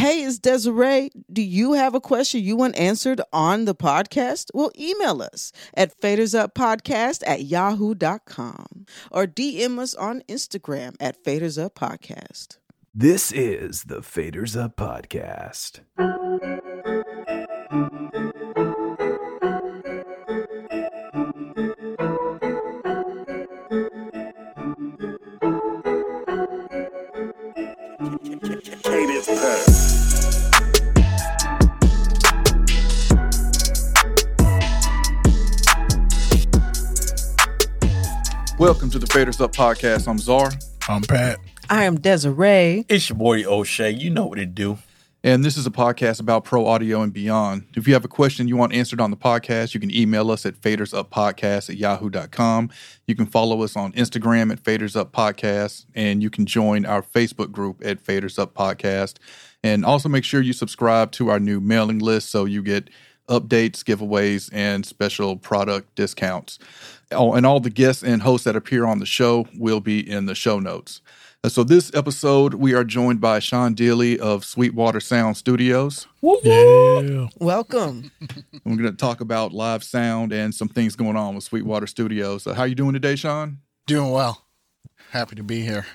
Hey, it's Desiree. Do you have a question you want answered on the podcast? Well, email us at fadersuppodcast at yahoo.com or DM us on Instagram at fadersuppodcast. This is the Faders Up Podcast. Faders Up podcast. I'm Czar, I'm Pat. I am Desiree. It's your boy O'Shea. You know what it do. and this is a podcast about pro audio and beyond. If you have a question you want answered on the podcast, you can email us at fadersuppodcast at yahoo.com. You can follow us on Instagram at Faders Up Podcast, and you can join our Facebook group at Faders Up Podcast. And also make sure you subscribe to our new mailing list so you get updates, giveaways, and special product discounts. Oh, and all the guests and hosts that appear on the show will be in the show notes. So, this episode, we are joined by Sean Dealey of Sweetwater Sound Studios. Yeah. Welcome. We're going to talk about live sound and some things going on with Sweetwater Studios. So, how you doing today, Sean? Doing well. Happy to be here.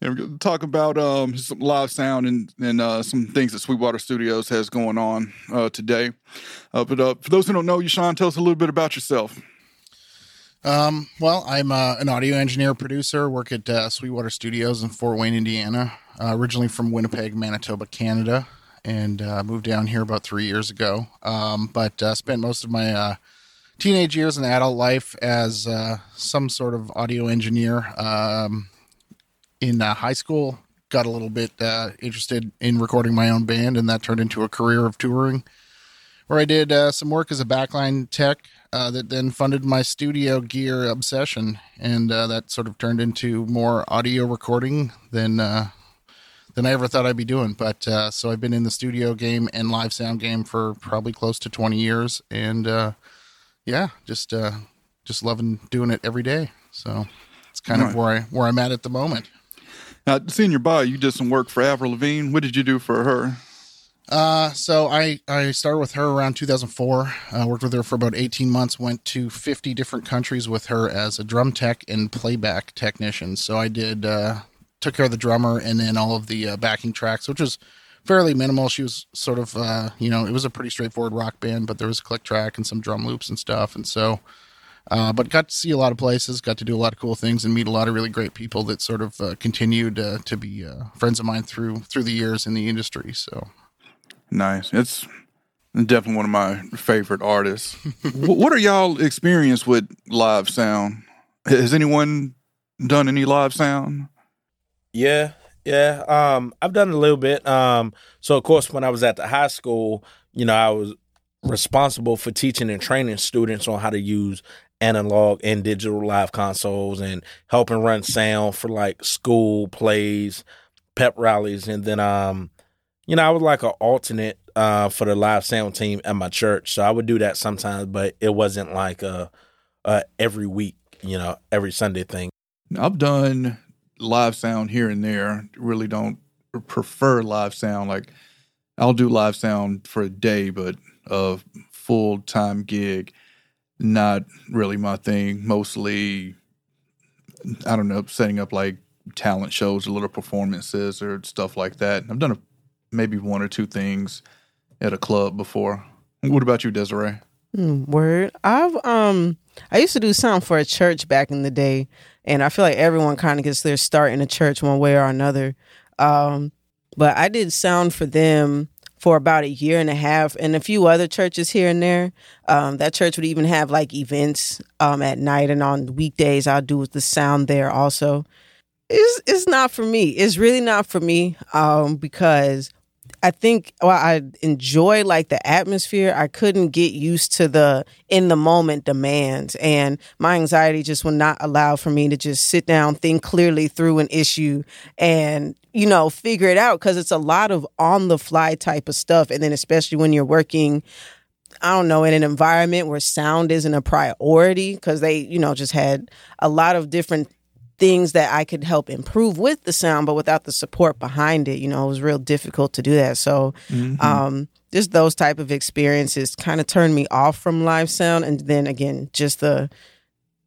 Yeah, we're going to talk about um, some live sound and, and uh, some things that Sweetwater Studios has going on uh, today. Uh, but uh, for those who don't know you, Sean, tell us a little bit about yourself. Um, well, I'm uh, an audio engineer producer, work at uh, Sweetwater Studios in Fort Wayne, Indiana. Uh, originally from Winnipeg, Manitoba, Canada, and uh, moved down here about three years ago. Um, but uh, spent most of my uh, teenage years and adult life as some sort of audio engineer. Um, in high school, got a little bit interested in recording my own band, and that turned into a career of touring where I did uh, some work as a backline tech uh, that then funded my studio gear obsession, and uh, that sort of turned into more audio recording than uh, than I ever thought I'd be doing. But uh, so I've been in the studio game and live sound game for probably close to twenty years, and uh, yeah, just uh, just loving doing it every day. So it's kind Right. of where I where I'm at at the moment. Now, seeing your bio, you did some work for Avril Lavigne. What did you do for her? Uh, so I, I started with her around 2004. I worked with her for about 18 months, went to 50 different countries with her as a drum tech and playback technician. So I did, uh, took care of the drummer and then all of the uh, backing tracks, which was fairly minimal. She was sort of, uh, you know, it was a pretty straightforward rock band, but there was a click track and some drum loops and stuff. And so, uh, but got to see a lot of places, got to do a lot of cool things, and meet a lot of really great people that sort of uh, continued uh, to be uh, friends of mine through through the years in the industry. So Nice. It's definitely one of my favorite artists. What are y'all experience with live sound? Has anyone done any live sound? Yeah, yeah. Um, I've done a little bit. Um, so of course, when I was at the high school, you know, I was responsible for teaching and training students on how to use analog and digital live consoles and helping run sound for like school plays, pep rallies, and then um, you know, I was like an alternate uh for the live sound team at my church. So I would do that sometimes, but it wasn't like a, a every week, you know, every Sunday thing. I've done live sound here and there. Really don't prefer live sound. Like I'll do live sound for a day, but a full time gig, not really my thing. Mostly, I don't know, setting up like talent shows or little performances or stuff like that. I've done a, maybe one or two things at a club before. What about you, Desiree? Hmm, word. I've um I used to do sound for a church back in the day, and I feel like everyone kind of gets their start in a church one way or another. Um, but I did sound for them for about a year and a half, and a few other churches here and there. Um, that church would even have like events um at night and on weekdays. I'll do the sound there also. It's it's not for me. It's really not for me. Um, because I think well, I enjoy like the atmosphere. I couldn't get used to the in the moment demands, and my anxiety just would not allow for me to just sit down, think clearly through an issue, and you know figure it out because it's a lot of on the fly type of stuff, and then especially when you're working. I don't know, in an environment where sound isn't a priority because they, you know, just had a lot of different things that I could help improve with the sound, but without the support behind it, you know, it was real difficult to do that. So, um, just those type of experiences kind of turned me off from live sound, and then again, just the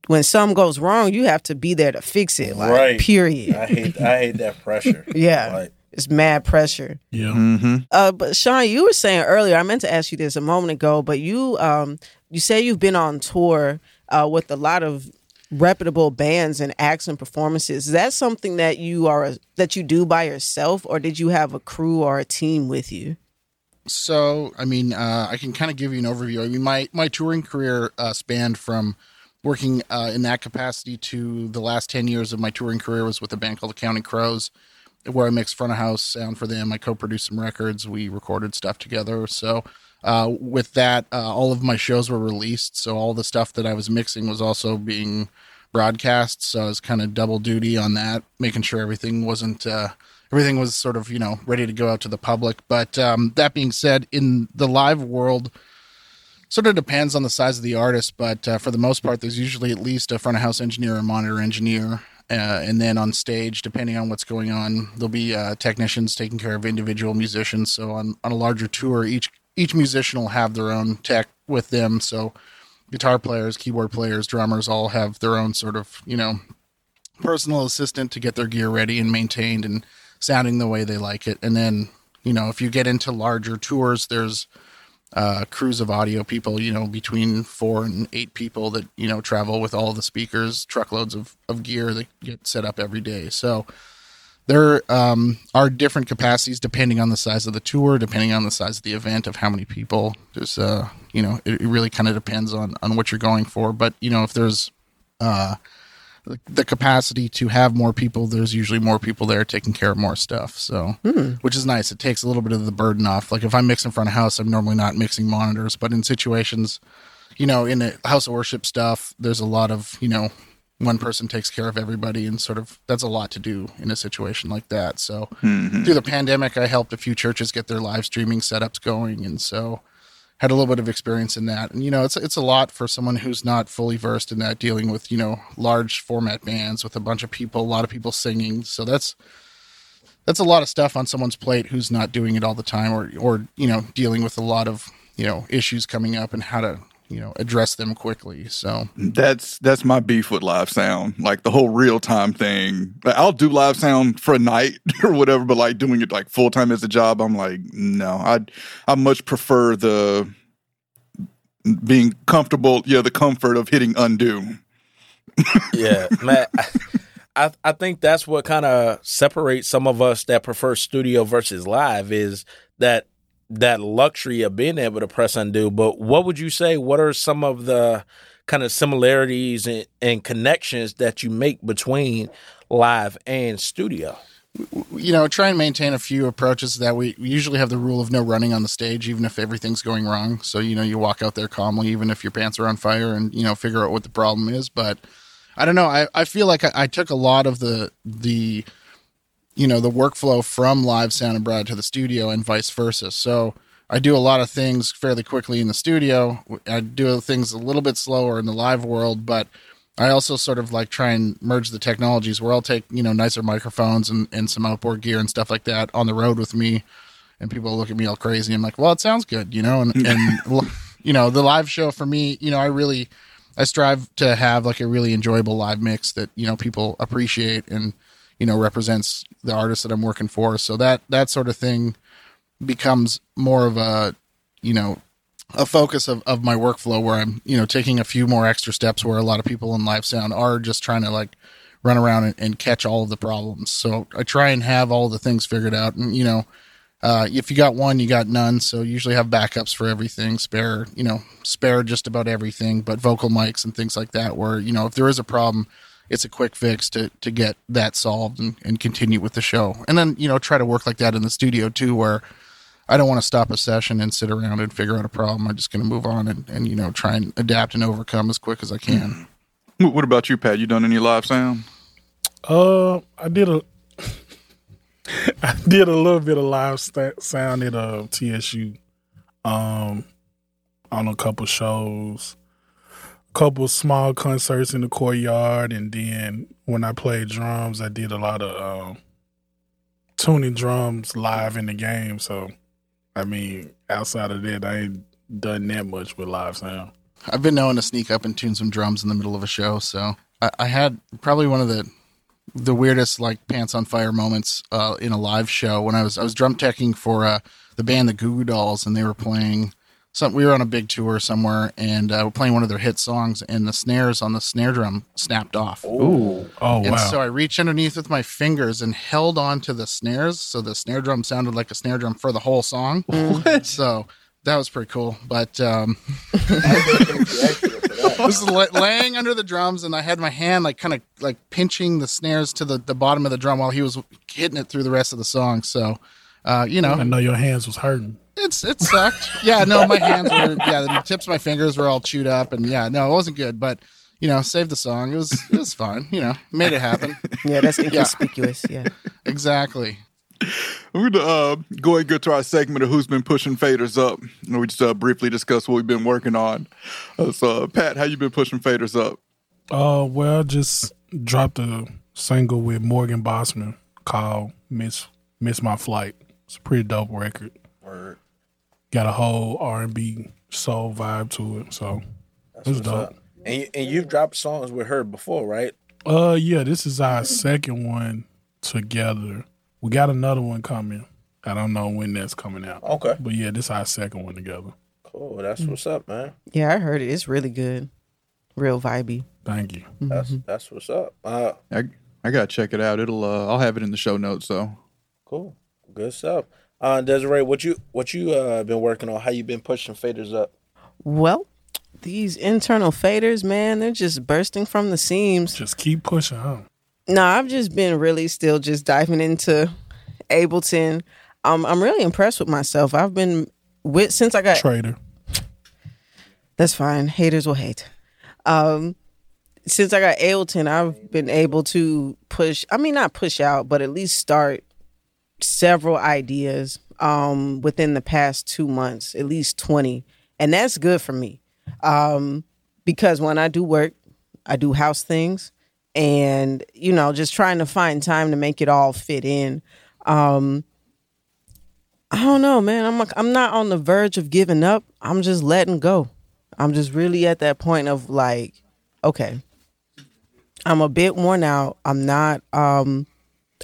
when something goes wrong, you have to be there to fix it. Like, Right. Period. I hate I hate that pressure. Yeah. Like, It's mad pressure. Yeah. Mm-hmm. Uh, but Sean, you were saying earlier, I meant to ask you this a moment ago, but you um you say you've been on tour uh, with a lot of reputable bands and acts and performances. Is that something that you are that you do by yourself, or did you have a crew or a team with you? So, I mean, uh, I can kind of give you an overview. I mean, my my touring career uh, spanned from working uh, in that capacity to the last ten years of my touring career was with a band called the Counting Crows, where I mixed front of house sound for them. I co-produced some records. We recorded stuff together. So, uh, with that, uh, all of my shows were released. So all the stuff that I was mixing was also being broadcast. So I was kind of double duty on that, making sure everything wasn't. Uh, everything was sort of you know ready to go out to the public. But um, that being said, in the live world, sort of depends on the size of the artist. But uh, for the most part, there's usually at least a front of house engineer or monitor engineer. Uh, and then on stage, depending on what's going on, there'll be uh, technicians taking care of individual musicians. So on, on a larger tour, each each musician will have their own tech with them. So guitar players, keyboard players, drummers all have their own sort of you know personal assistant to get their gear ready and maintained and sounding the way they like it. And then, you know, if you get into larger tours, there's uh, crews of audio people, you know, between four and eight people that, you know, travel with all the speakers, truckloads of, of gear that get set up every day. So there um, are different capacities depending on the size of the tour, depending on the size of the event, of how many people. There's, uh, you know, it, it really kind of depends on, on what you're going for. But, you know, if there's, uh, the- capacity to have more people there's usually more people there taking care of more stuff. So which is nice. It takes a little bit of the burden off. Like if i'm mixing front of house i'm normally not mixing monitors. But in situations you know in a house of worship stuff there's a lot of you know one person takes care of everybody and sort of that's a lot to do in a situation like that so mm-hmm. through the pandemic i helped a few churches get their live streaming setups going and so had a little bit of experience in that. And you know, it's it's a lot for someone who's not fully versed in that, dealing with you know large format bands with a bunch of people, a lot of people singing. So that's that's a lot of stuff on someone's plate who's not doing it all the time, or or you know dealing with a lot of you know issues coming up and how to you know address them quickly. So That's that's my beef with live sound, like the whole real time thing. Like, I'll do live sound for a night or whatever, but like doing it like full time as a job, I'm like, no, I I much prefer the being comfortable, yeah, the comfort of hitting undo. yeah, man. I I think that's what kind of separates some of us that prefer studio versus live is that that luxury of being able to press undo. But what would you say? What are some of the kind of similarities and, and connections that you make between live and studio? you know, try and maintain a few approaches that we, usually have the rule of no running on the stage, even if everything's going wrong. So, you know, you walk out there calmly, even if your pants are on fire and, you know, figure out what the problem is. But I don't know. I, I feel like I, I took a lot of the, the, you know, the workflow from live sound and brought to the studio and vice versa. So I do a lot of things fairly quickly in the studio. I do things a little bit slower in the live world, but I also sort of like try and merge the technologies where I'll take, you know, nicer microphones and, and some outboard gear and stuff like that on the road with me. And people look at me all crazy. I'm like, well, it sounds good, you know, and, and, you know, the live show for me, you know, I really, I strive to have like a really enjoyable live mix that, you know, people appreciate and, you know, represents the artist that I'm working for. So that, that sort of thing becomes more of a, you know, a focus of, of my workflow where I'm, you know, taking a few more extra steps where a lot of people in live sound are just trying to like run around and, and catch all of the problems. So I try and have all the things figured out. And, you know, uh, if you got one, you got none. So usually have backups for everything, spare, you know, spare just about everything, but vocal mics and things like that, where, you know, if there is a problem, it's a quick fix to, to get that solved and, and continue with the show. And then, you know, try to work like that in the studio too, where, I don't want to stop a session and sit around and figure out a problem. I'm just going to move on and, and, you know, try and adapt and overcome as quick as I can. What about you, Pat? You done any live sound? Uh, I did a, I did a little bit of live sta- sound at uh, TSU, um, on a couple shows. Couple small concerts in the courtyard, and then when I played drums, I did a lot of um, tuning drums live in the game. So, I mean, outside of that, I ain't done that much with live sound. I've been known to sneak up and tune some drums in the middle of a show. So I, I had probably one of the the weirdest like pants on fire moments uh, in a live show when I was I was drum teching for uh, the band the Goo Goo Dolls and they were playing some we were on a big tour somewhere and uh, we're playing one of their hit songs and the snares on the snare drum snapped off. Ooh. Oh And wow! so I reached underneath with my fingers and held on to the snares, so the snare drum sounded like a snare drum for the whole song. So that was pretty cool. But um, I was laying under the drums, and I had my hand like kind of like pinching the snares to the, the bottom of the drum while he was hitting it through the rest of the song. So, uh, you know, I know your hands was hurting. It's it sucked. Yeah, no, my hands were yeah, the tips of my fingers were all chewed up, and yeah, no, it wasn't good. But you know, saved the song. It was it was fun. You know, made it happen. Yeah, that's inconspicuous. Yeah. Exactly. We're gonna uh, go ahead and get to our segment of who's been pushing faders up. And we just uh, briefly discuss what we've been working on. Uh, so, uh, Pat, how you been pushing faders up? Uh, well, just dropped a single with Morgan Bossman called "Miss Miss My Flight." It's a pretty dope record. Got a whole R and B soul vibe to it, so it's What's dope. up? And you, and you've dropped songs with her before, right? Uh, yeah, this is our second one together. We got another one coming. I don't know when that's coming out, Okay, but yeah, this is our second one together. cool. That's what's up, man. Yeah, I heard it. It's really good. Real vibey. Thank you. That's that's what's up. Uh, I, I gotta check it out. It'll uh, I'll have it in the show notes. So, cool, good stuff. Uh, Desiree, what you what you uh been working on? How you been pushing faders up? Well, these internal faders, man, they're just bursting from the seams. Just keep pushing, huh? No, I've just been really still just diving into Ableton. Um, I'm really impressed with myself. I've been with since I got Trader. That's fine. Haters will hate. Um, since I got Ableton, I've been able to push. I mean, not push out, but at least start several ideas um, within the past two months. At least twenty, and that's good for me. Um, because when I do work, I do house things, and you know, just trying to find time to make it all fit in. Um, I don't know, man. I'm like, I'm not on the verge of giving up. I'm just letting go. I'm just really at that point of like, okay, I'm a bit worn out. I'm not. Um,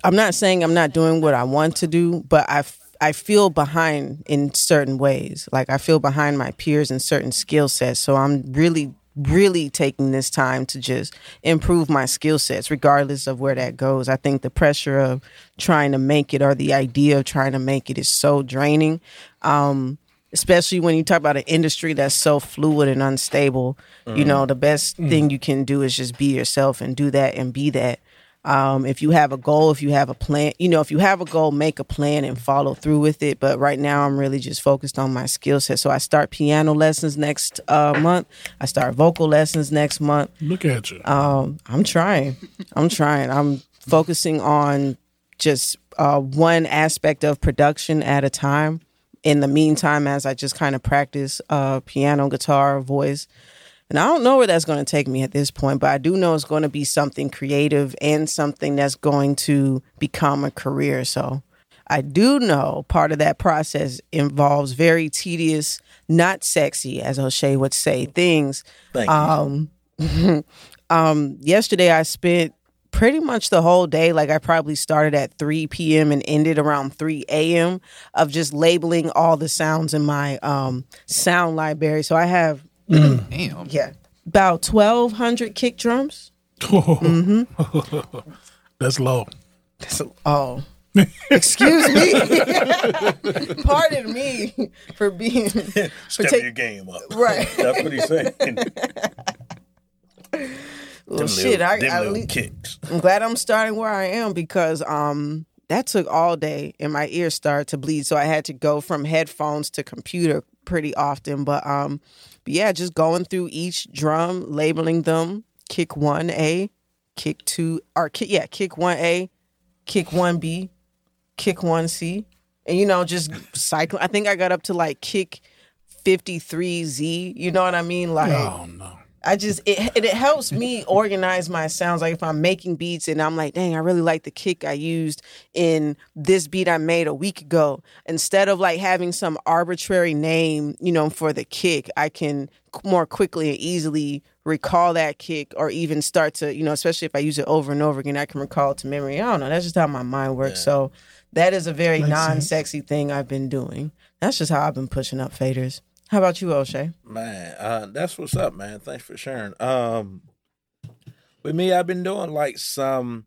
I'm not saying I'm not doing what I want to do, but I f- I feel behind in certain ways. Like I feel behind my peers in certain skill sets. So I'm really really taking this time to just improve my skill sets regardless of where that goes. I think the pressure of trying to make it or the idea of trying to make it is so draining. Um especially when you talk about an industry that's so fluid and unstable. You know, the best thing you can do is just be yourself and do that and be that. Um, if you have a goal, if you have a plan, you know, if you have a goal, make a plan and follow through with it. But right now, I'm really just focused on my skill set. So I start piano lessons next uh, month. I start vocal lessons next month. Look at you. Um, I'm trying. I'm trying. I'm focusing on just uh, one aspect of production at a time. In the meantime, as I just kind of practice uh, piano, guitar, voice. And I don't know where that's going to take me at this point, but I do know it's going to be something creative and something that's going to become a career. So I do know part of that process involves very tedious, not sexy, as O'Shea would say, things. Thank you. Um, um, yesterday I spent pretty much the whole day. Like I probably started at 3 p.m. and ended around 3 a.m. of just labeling all the sounds in my um, sound library. So I have damn. yeah about 1,200 kick drums. mm-hmm. That's low. that's Oh. Excuse me. Pardon me for being for Step take- your game up. Right. That's what he's saying. Them well, shit. little, I, them I little le- kicks. I'm glad I'm starting where I am because um that took all day and my ears started to bleed. So I had to go from headphones to computer pretty often. But um but yeah, just going through each drum, labeling them, kick one A, kick two or kick yeah, kick one A, kick one B, kick one C. And you know, just cycling. I think I got up to like kick 53Z. You know what I mean? Like Oh no. I just it and it helps me organize my sounds. Like if I'm making beats and I'm like, dang, I really like the kick I used in this beat I made a week ago. Instead of like having some arbitrary name, you know, for the kick, I can more quickly and easily recall that kick or even start to, you know, especially if I use it over and over again, I can recall it to memory. I don't know. That's just how my mind works. So that is a very non sense. sexy thing I've been doing. That's just how I've been pushing up faders. How about you, O'Shea? Man, uh, that's what's up, man. Thanks for sharing. Um, with me, I've been doing like some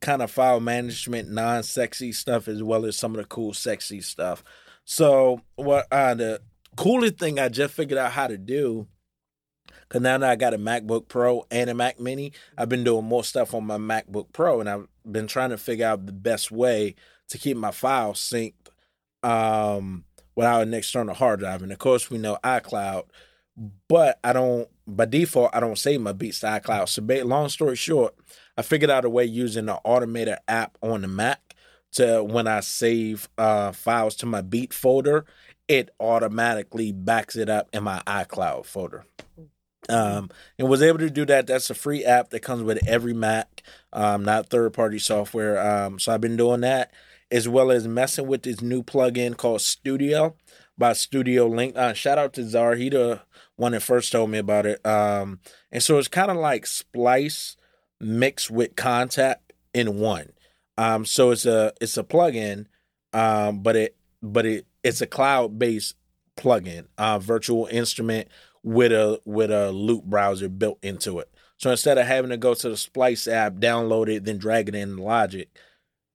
kind of file management, non-sexy stuff, as well as some of the cool, sexy stuff. So, what uh, the coolest thing I just figured out how to do, because now that I got a MacBook Pro and a Mac Mini, I've been doing more stuff on my MacBook Pro, and I've been trying to figure out the best way to keep my files synced. Um, without an external hard drive. And of course, we know iCloud, but I don't, by default, I don't save my beats to iCloud. So, long story short, I figured out a way using the Automator app on the Mac to when I save uh, files to my beat folder, it automatically backs it up in my iCloud folder. Um, and was able to do that. That's a free app that comes with every Mac, um, not third party software. Um, so I've been doing that as well as messing with this new plugin called Studio by Studio Link. Uh, shout out to Zar. He the one that first told me about it. Um, and so it's kind of like Splice mixed with Kontakt in one. Um, so it's a it's a plugin, um, but it but it it's a cloud based plugin, uh, virtual instrument with a with a loop browser built into it. So instead of having to go to the Splice app, download it, then drag it in Logic,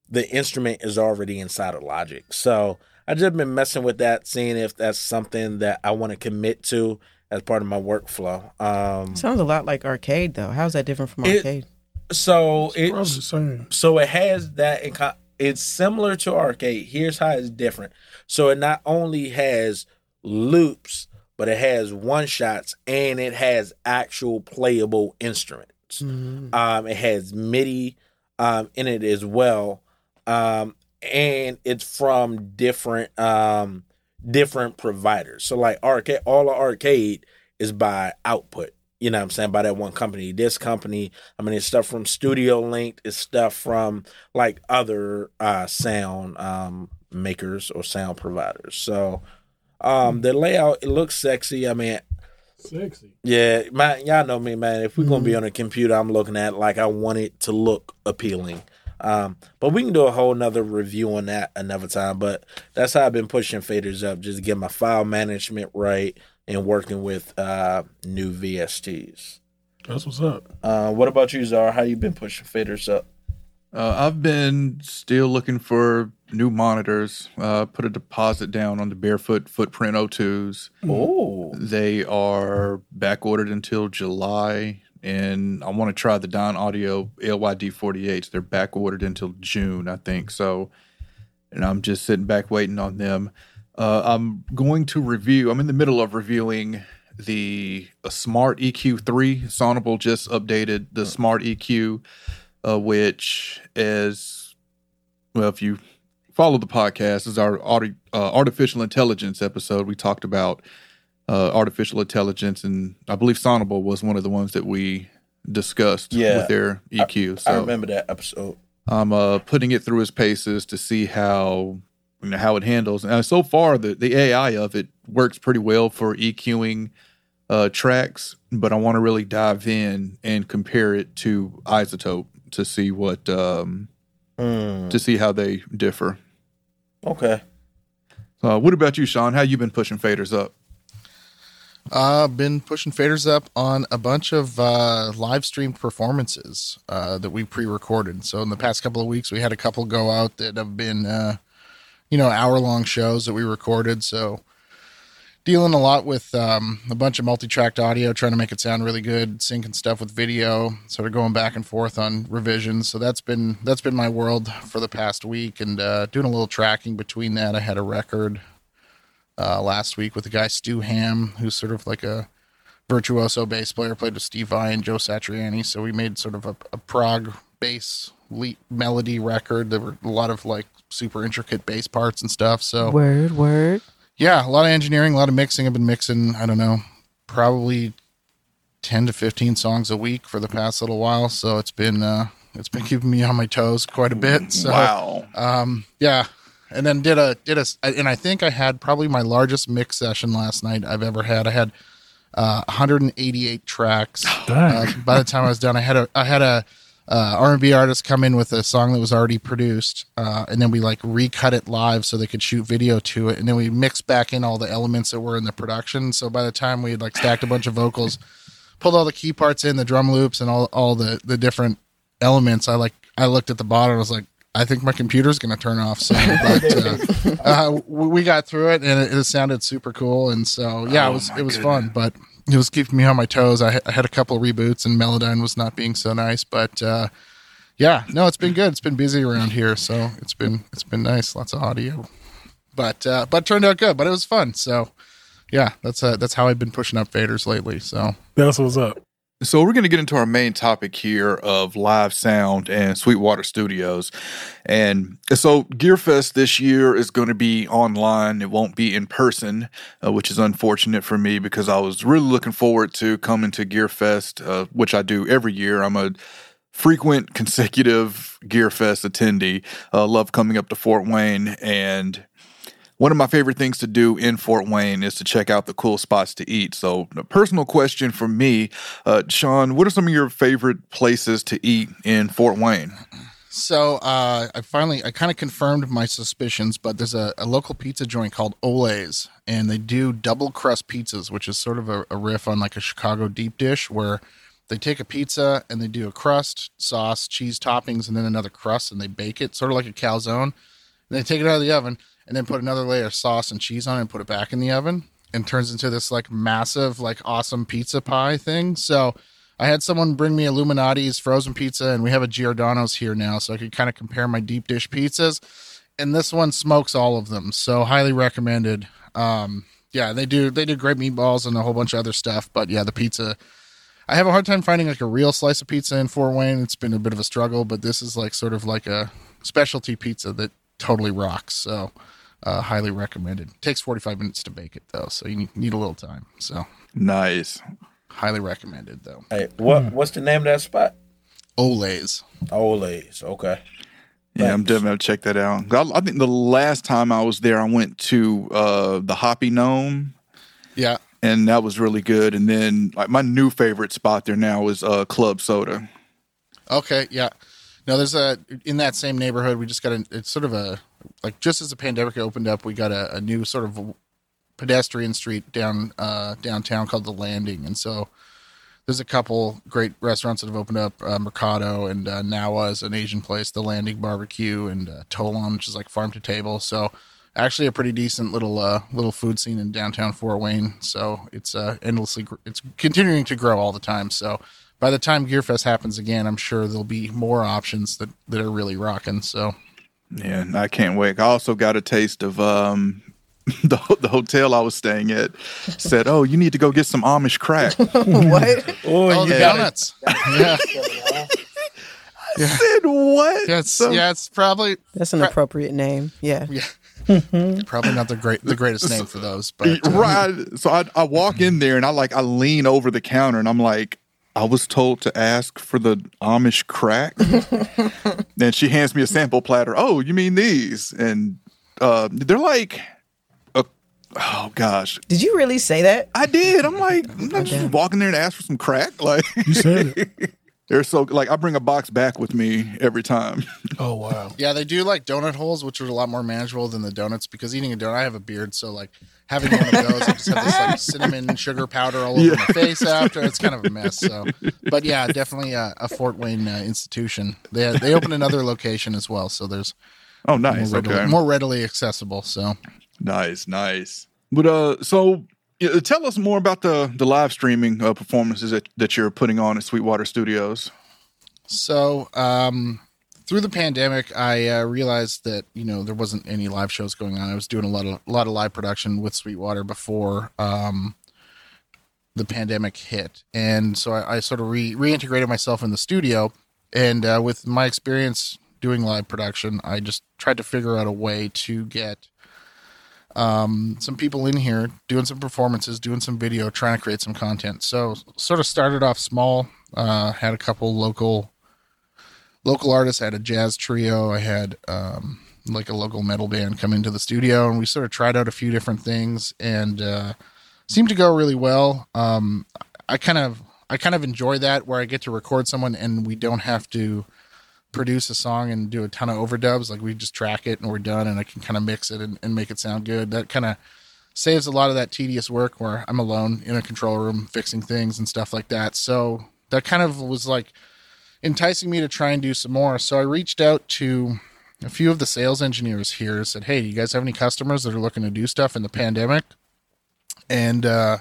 the instrument is already inside of Logic. So I just been messing with that, seeing if that's something that I want to commit to as part of my workflow. Um, Sounds a lot like arcade though. How's that different from It- arcade? so Probably the it's same. so it has that. In it's similar to arcade. Here's how it's different. So it not only has loops, but it has one shots and it has actual playable instruments. Um, it has MIDI um, in it as well, um, and it's from different um, different providers. So like arcade, all the arcade is by output. You know what I'm saying? By that one company. This company, I mean, it's stuff from Studio Link, it's stuff from like other uh, sound um, makers or sound providers. So um, the layout, it looks sexy. I mean, Sexy. yeah, man, y'all know me, man. If we're gonna be on a computer, I'm looking at like I want it to look appealing. Um, but we can do a whole nother review on that another time. But that's how I've been pushing faders up, just to get my file management right and working with uh new VSTs. That's what's up. Uh, what about you, Zara? How you been pushing faders up? Uh, I've been still looking for new monitors. Uh, put a deposit down on the Barefoot Footprint O2s. Oh, They are back ordered until July, and I want to try the Dynaudio LYD48s. They're back ordered until June, I think. So, and I'm just sitting back waiting on them. Uh, I'm going to review. I'm in the middle of reviewing the Smart EQ3. Sonible just updated the Smart EQ, uh, which is well, if you follow the podcast, is our uh, artificial intelligence episode. We talked about uh, artificial intelligence, and I believe Sonible was one of the ones that we discussed Yeah. with their EQ. I so remember that episode. I'm uh, putting it through its paces to see how you know, how it handles. And so far, the the AI of it works pretty well for EQing uh, tracks, but I want to really dive in and compare it to iZotope to see what um, Mm, to see how they differ. okay. Uh, what about you, Sean? How you been pushing faders up? Uh, been pushing faders up on a bunch of uh, live streamed performances uh, that we pre-recorded. So in the past couple of weeks, we had a couple go out that have been, uh, you know, hour-long shows that we recorded. So dealing a lot with um, a bunch of multi-tracked audio, trying to make it sound really good, syncing stuff with video, sort of going back and forth on revisions. So that's been that's been my world for the past week, and uh, doing a little tracking between that. I had a record uh, last week with the guy Stu Hamm, who's sort of like a virtuoso bass player, played with Steve Vai and Joe Satriani. So we made sort of a, a prog bass le- melody record. There were a lot of like super intricate bass parts and stuff. So Word, word. yeah, a lot of engineering, a lot of mixing. I've been mixing, I don't know, probably ten to fifteen songs a week for the past little while. So it's been uh, it's been keeping me on my toes quite a bit. So wow. um, yeah, and then did a did a and I think I had probably my largest mix session last night I've ever had. I had uh, 188 tracks. Uh, by the time I was done, I had a I had a uh, R&B artist come in with a song that was already produced, uh, and then we like recut it live so they could shoot video to it, and then we mixed back in all the elements that were in the production. So by the time we had like stacked a bunch of vocals, pulled all the key parts in, the drum loops, and all all the the different elements, I like I looked at the bottom, I was like, I think my computer's going to turn off soon. But uh, uh, we got through it, and it, it sounded super cool. And so yeah, Oh, it was it was goodness. fun, but it was keeping me on my toes. I, I had a couple of reboots, and Melodyne was not being so nice, but. uh yeah, no, it's been good. It's been busy around here, so it's been it's been nice. Lots of audio, but uh, but turned out good. But it was fun. So yeah, that's uh, that's how I've been pushing up faders lately. So That's what's up. So we're going to get into our main topic here of live sound and Sweetwater Studios. And so Gearfest this year is going to be online. It won't be in person, uh, which is unfortunate for me because I was really looking forward to coming to Gearfest, uh, which I do every year. I'm a frequent consecutive Gearfest attendee. Uh, love coming up to Fort Wayne and one of my favorite things to do in Fort Wayne is to check out the cool spots to eat. So, a personal question for me, uh, Sean, what are some of your favorite places to eat in Fort Wayne? so uh, I finally I kind of confirmed my suspicions, but there's a, a local pizza joint called Oley's, and they do double crust pizzas, which is sort of a, a riff on like a Chicago deep dish where they take a pizza and they do a crust, sauce, cheese toppings, and then another crust, and they bake it sort of like a calzone. And they take it out of the oven and then put another layer of sauce and cheese on it and put it back in the oven and turns into this like massive, like awesome pizza pie thing. So I had someone bring me Lou Malnati's frozen pizza and we have a Giordano's here now. So I could kind of compare my deep dish pizzas. And this one smokes all of them. So highly recommended. Um, yeah, they do they do great meatballs and a whole bunch of other stuff. But yeah, the pizza I have a hard time finding like a real slice of pizza in Fort Wayne. It's been a bit of a struggle, but this is like sort of like a specialty pizza that totally rocks. So, uh, highly recommended. takes 45 minutes to bake it though, so you need, need a little time. So, Nice. highly recommended though. Hey, what what's the name of that spot? Oley's. Oley's. Okay. Yeah, I'm definitely gonna check that out. I, I think the last time I was there, I went to uh, the Hoppy Gnome, Yeah. and that was really good. And then, like, my new favorite spot there now is uh, Club Soda. Okay. Yeah. No, there's a in that same neighborhood. We just got a. It's sort of a like just as the pandemic opened up, we got a, a new sort of pedestrian street down uh, downtown called the Landing, and so there's a couple great restaurants that have opened up. Uh, Mercado and uh, Nawa is an Asian place. The Landing Barbecue and uh, Tolon, which is like farm to table. So actually a pretty decent little uh, little food scene in downtown Fort Wayne. So it's uh, endlessly gr- it's continuing to grow all the time. So by the time Gearfest happens again, I'm sure there'll be more options that that are really rocking. So Yeah, I can't wait. I also got a taste of um, the the hotel I was staying at. Said, "Oh, you need to go get some Amish crack." what? oh, the yeah. donuts. yeah, said what? yeah, it's, So- yeah, it's probably That's an appropriate name. Yeah. probably not the great the greatest name for those, but uh, right. So I, I walk in there and I like I lean over the counter and I'm like, I was told to ask for the Amish crack. and she hands me a sample platter. Oh, you mean these? And uh, they're like, uh, oh gosh, Did you really say that? I did. I'm like, I'm not just walking there and ask for some crack. Like You said it. they're so like I bring a box back with me every time. Oh wow. Yeah, they do like donut holes, which are a lot more manageable than the donuts because eating a donut, I have a beard, so like having one of those, I just have this like cinnamon sugar powder all over my face after. It's kind of a mess. So, but yeah, definitely a, a Fort Wayne uh, institution. They they opened another location as well, so there's Oh, more, nice. readily, Okay. more readily accessible. So Nice, nice. But uh, so yeah, tell us more about the the live streaming uh, performances that, that you're putting on at Sweetwater Studios. So, um, through the pandemic, I uh, realized that you know there wasn't any live shows going on. I was doing a lot of a lot of live production with Sweetwater before um, the pandemic hit, and so I, I sort of re- reintegrated myself in the studio. And uh, with my experience doing live production, I just tried to figure out a way to get um, some people in here doing some performances, doing some video, trying to create some content. So sort of started off small. Uh, had a couple local local artists. I had a jazz trio. I had um, like a local metal band come into the studio, and we sort of tried out a few different things, and uh, seemed to go really well. Um, I kind of I kind of enjoy that where I get to record someone and we don't have to produce a song and do a ton of overdubs. Like we just track it and we're done, and I can kind of mix it and, and make it sound good. That kind of saves a lot of that tedious work where I'm alone in a control room fixing things and stuff like that. So that kind of was like enticing me to try and do some more. So I reached out to a few of the sales engineers here, and said, Hey, do you guys have any customers that are looking to do stuff in the pandemic? And uh,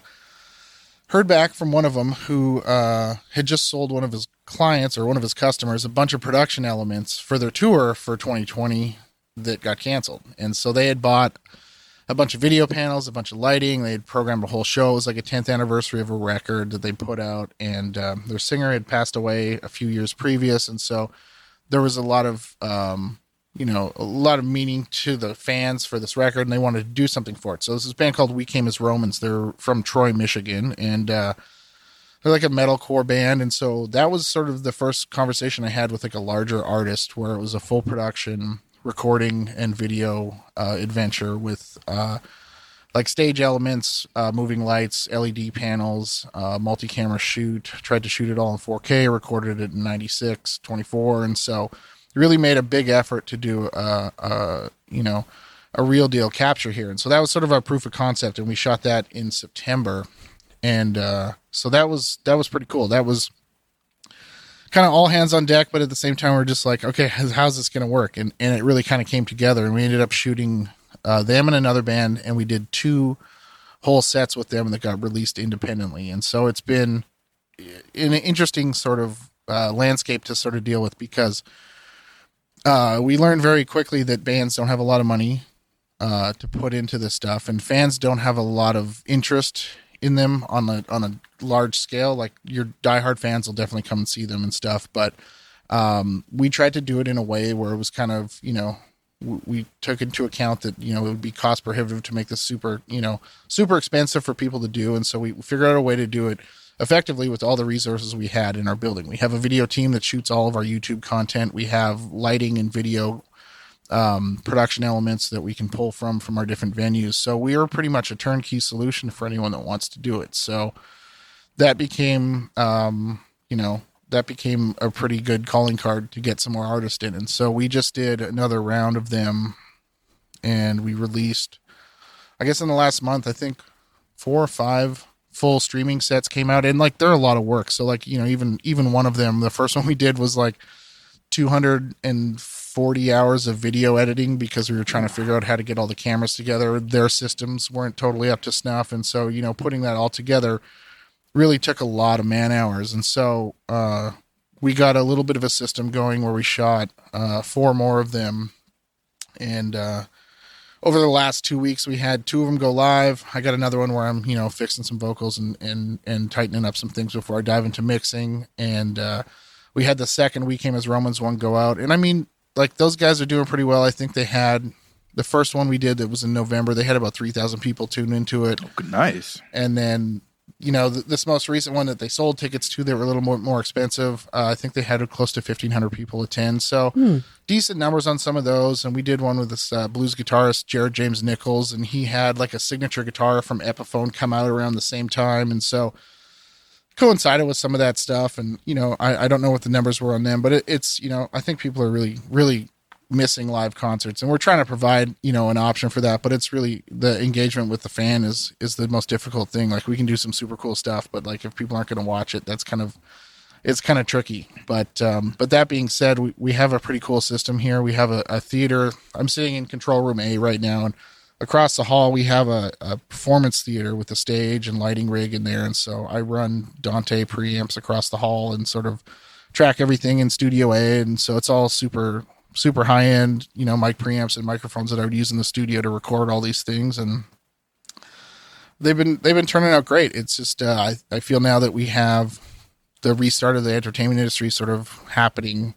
heard back from one of them who uh, had just sold one of his clients or one of his customers a bunch of production elements for their tour for 2020 that got canceled. And so they had bought a bunch of video panels, a bunch of lighting. They had programmed a whole show. It was like a 10th anniversary of a record that they put out. And um, their singer had passed away a few years previous. And so there was a lot of, um, you know, a lot of meaning to the fans for this record. And they wanted to do something for it. So this is a band called We Came as Romans. They're from Troy, Michigan. And, uh, they're like a metalcore band and so that was sort of the first conversation i had with like a larger artist where it was a full production recording and video uh, adventure with uh, like stage elements uh, moving lights led panels uh, multi-camera shoot tried to shoot it all in 4k recorded it in 96 24 and so really made a big effort to do a, a you know a real deal capture here and so that was sort of our proof of concept and we shot that in september and uh, so that was that was pretty cool. That was kind of all hands on deck, but at the same time, we are just like, okay, how's this going to work? And and it really kind of came together, and we ended up shooting uh, them and another band, and we did two whole sets with them that got released independently. And so it's been an interesting sort of uh, landscape to sort of deal with because uh, we learned very quickly that bands don't have a lot of money uh, to put into this stuff, and fans don't have a lot of interest in them on a on a large scale. Like your diehard fans will definitely come and see them and stuff. But um, we tried to do it in a way where it was kind of you know we took into account that you know it would be cost prohibitive to make this super you know super expensive for people to do, and so we figured out a way to do it effectively with all the resources we had in our building. We have a video team that shoots all of our YouTube content. We have lighting and video um, production elements that we can pull from from our different venues. So we are pretty much a turnkey solution for anyone that wants to do it. So that became, um, you know, that became a pretty good calling card to get some more artists in. And so we just did another round of them, and we released, I guess, in the last month, I think four or five full streaming sets came out and like they're a lot of work so like you know even even one of them the first one we did was like 200 and 40 hours of video editing because we were trying to figure out how to get all the cameras together. Their systems weren't totally up to snuff. And so, you know, putting that all together really took a lot of man hours. And so, uh, we got a little bit of a system going where we shot uh, four more of them. And uh, over the last two weeks, we had two of them go live. I got another one where I'm, you know, fixing some vocals and and and tightening up some things before I dive into mixing. And uh, we had the second We Came as Romans one go out. And I mean, like those guys are doing pretty well. I think they had the first one we did that was in November. They had about three thousand people tuned into it. Oh, nice. And then you know th- this most recent one that they sold tickets to, they were a little more more expensive. Uh, I think they had close to fifteen hundred people attend. So hmm. decent numbers on some of those. And we did one with this uh, blues guitarist Jared James Nichols, and he had like a signature guitar from Epiphone come out around the same time, and so coincided with some of that stuff. And, you know, I, I don't know what the numbers were on them, but it, it's, you know, I think people are really, really missing live concerts and we're trying to provide you know an option for that but it's really the engagement with the fan is is the most difficult thing. Like we can do some super cool stuff but like if people aren't going to watch it that's kind of it's kind of tricky. But um but that being said we, we have a pretty cool system here. We have a, a theater. I'm sitting in control room a right now and across the hall we have a, a, performance theater with a stage and lighting rig in there. And so i run dante preamps across the hall and sort of track everything in studio a. And so it's all super super high end you know mic preamps and microphones that i would use in the studio to record all these things. And they've been they've been turning out great. It's just uh, I, I feel now that we have the restart of the entertainment industry sort of happening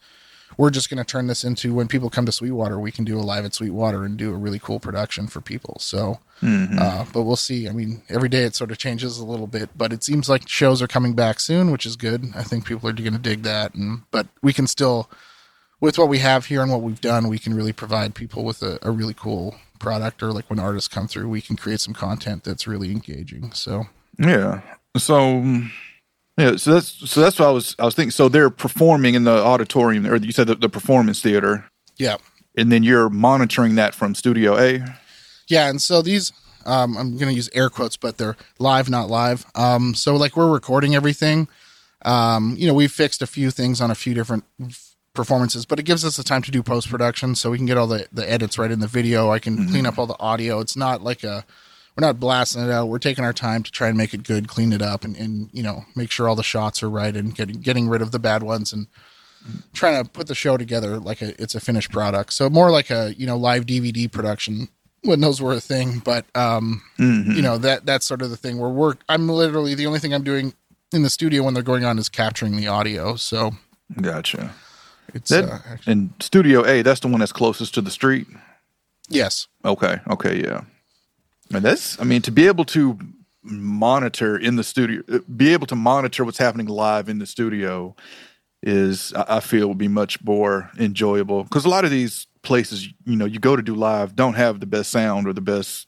we're just going to turn this into when people come to Sweetwater, we can do a live at Sweetwater and do a really cool production for people. So, uh, but we'll see. I mean, every day it sort of changes a little bit, but it seems like shows are coming back soon, which is good. I think people are going to dig that, and but we can still, with what we have here and what we've done, we can really provide people with a, a really cool product. Or like when artists come through, we can create some content that's really engaging. So, Yeah. So yeah, so that's so that's what I was I was thinking. So they're performing in the auditorium, or you said the, the performance theater, yeah, and then you're monitoring that from Studio A. Yeah, and so these um, I'm going to use air quotes, but they're live, not live. Um, so like we're recording everything. Um, you know, we've fixed a few things on a few different f- performances, but it gives us the time to do post production, so we can get all the the edits right in the video. I can clean up all the audio. It's not like a we're not blasting it out. We're taking our time to try and make it good, clean it up, and, and you know make sure all the shots are right and getting getting rid of the bad ones and trying to put the show together like a, it's a finished product. So more like a you know live DVD production when those were a thing. But um, you know that that's sort of the thing where we're I'm literally the only thing I'm doing in the studio when they're going on is capturing the audio. So Gotcha. it's That, uh, actually, and Studio A, that's the one that's closest to the street. yes, Okay. Okay. Yeah. And that's, I mean, to be able to monitor in the studio, uh, be able to monitor what's happening live in the studio is, I I feel, will be much more enjoyable because a lot of these places, you know, you go to do live don't have the best sound or the best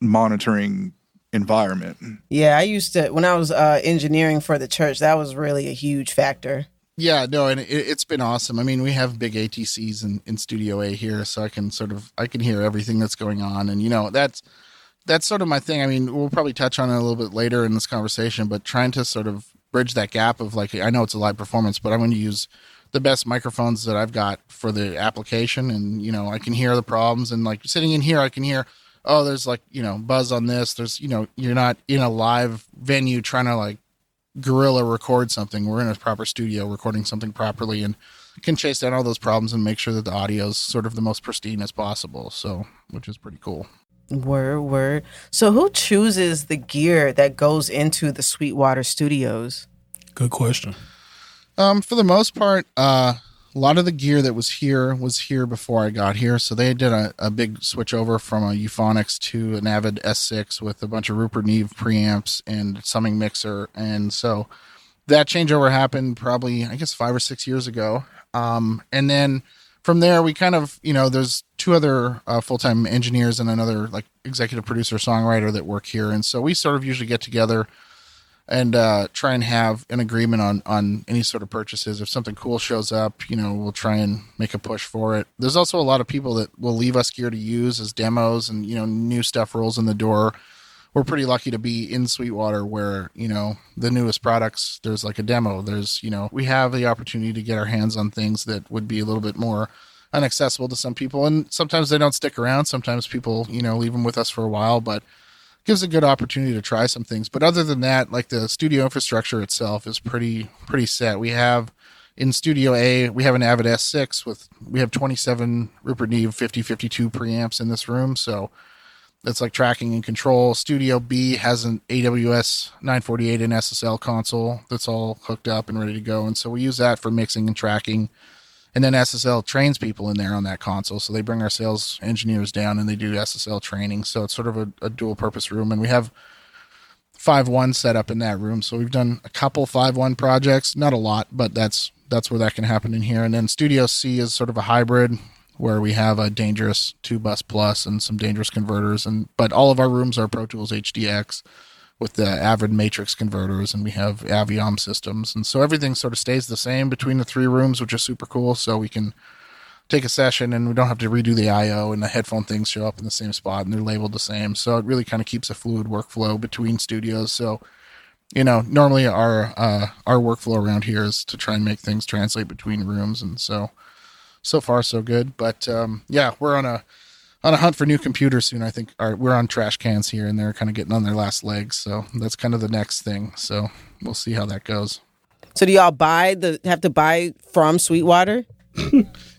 monitoring environment. Yeah, I used to when I was uh, engineering for the church. That was really a huge factor. yeah, no, and it, it's been awesome. I mean, we have big ATCs in, in Studio A here, so I can sort of I can hear everything that's going on, and you know that's that's sort of my thing. I mean, we'll probably touch on it a little bit later in this conversation, but trying to sort of bridge that gap of like, I know it's a live performance, but I'm going to use the best microphones that I've got for the application, and you know, I can hear the problems, and like sitting in here, I can hear, oh, there's like you know buzz on this. There's you know, you're not in a live venue trying to like guerrilla record something. We're in a proper studio recording something properly, and can chase down all those problems and make sure that the audio is sort of the most pristine as possible. So, which is pretty cool. Word, word. So, who chooses the gear that goes into the Sweetwater Studios? Good question. Um, for the most part, uh, a lot of the gear that was here was here before I got here. So they did a, a big switch over from a Euphonix to an Avid S6 with a bunch of Rupert Neve preamps and summing mixer. And so that changeover happened probably, I guess, five or six years ago. Um, and then from there, we kind of, you know, there's two other uh, full time engineers and another like executive producer songwriter that work here. And so we sort of usually get together and uh, try and have an agreement on on any sort of purchases. If something cool shows up, you know, we'll try and make a push for it. There's also a lot of people that will leave us gear to use as demos, and you know, new stuff rolls in the door. We're pretty lucky to be in Sweetwater, where you know the newest products. There's like a demo. There's you know we have the opportunity to get our hands on things that would be a little bit more inaccessible to some people, and sometimes they don't stick around. Sometimes people you know leave them with us for a while, but gives a good opportunity to try some things. But other than that, like the studio infrastructure itself is pretty pretty set. We have in Studio A, we have an Avid S6 with we have 27 Rupert Neve 5052 preamps in this room, so that's like tracking and control. Studio B has an AWS 948 and SSL console that's all hooked up and ready to go, and so we use that for mixing and tracking. And then SSL trains people in there on that console. So they bring our sales engineers down and they do SSL training. So it's sort of a, a dual purpose room. And we have five one set up in that room. So we've done a couple five one projects, not a lot, but that's that's where that can happen in here. And then Studio C is sort of a hybrid where we have a dangerous two bus plus and some dangerous converters and but all of our rooms are Pro Tools HDX with the Avid Matrix converters, and we have Aviom systems, and so everything sort of stays the same between the three rooms, which is super cool. So we can take a session, and we don't have to redo the I/O, and the headphone things show up in the same spot, and they're labeled the same. So it really kind of keeps a fluid workflow between studios. So you know, normally our uh, our workflow around here is to try and make things translate between rooms, and so so far so good. But um, yeah, we're on a on a hunt for new computers soon. I think our, we're on trash cans here, and they're kind of getting on their last legs. So that's kind of the next thing. So we'll see how that goes. So, do y'all buy the have to buy from Sweetwater?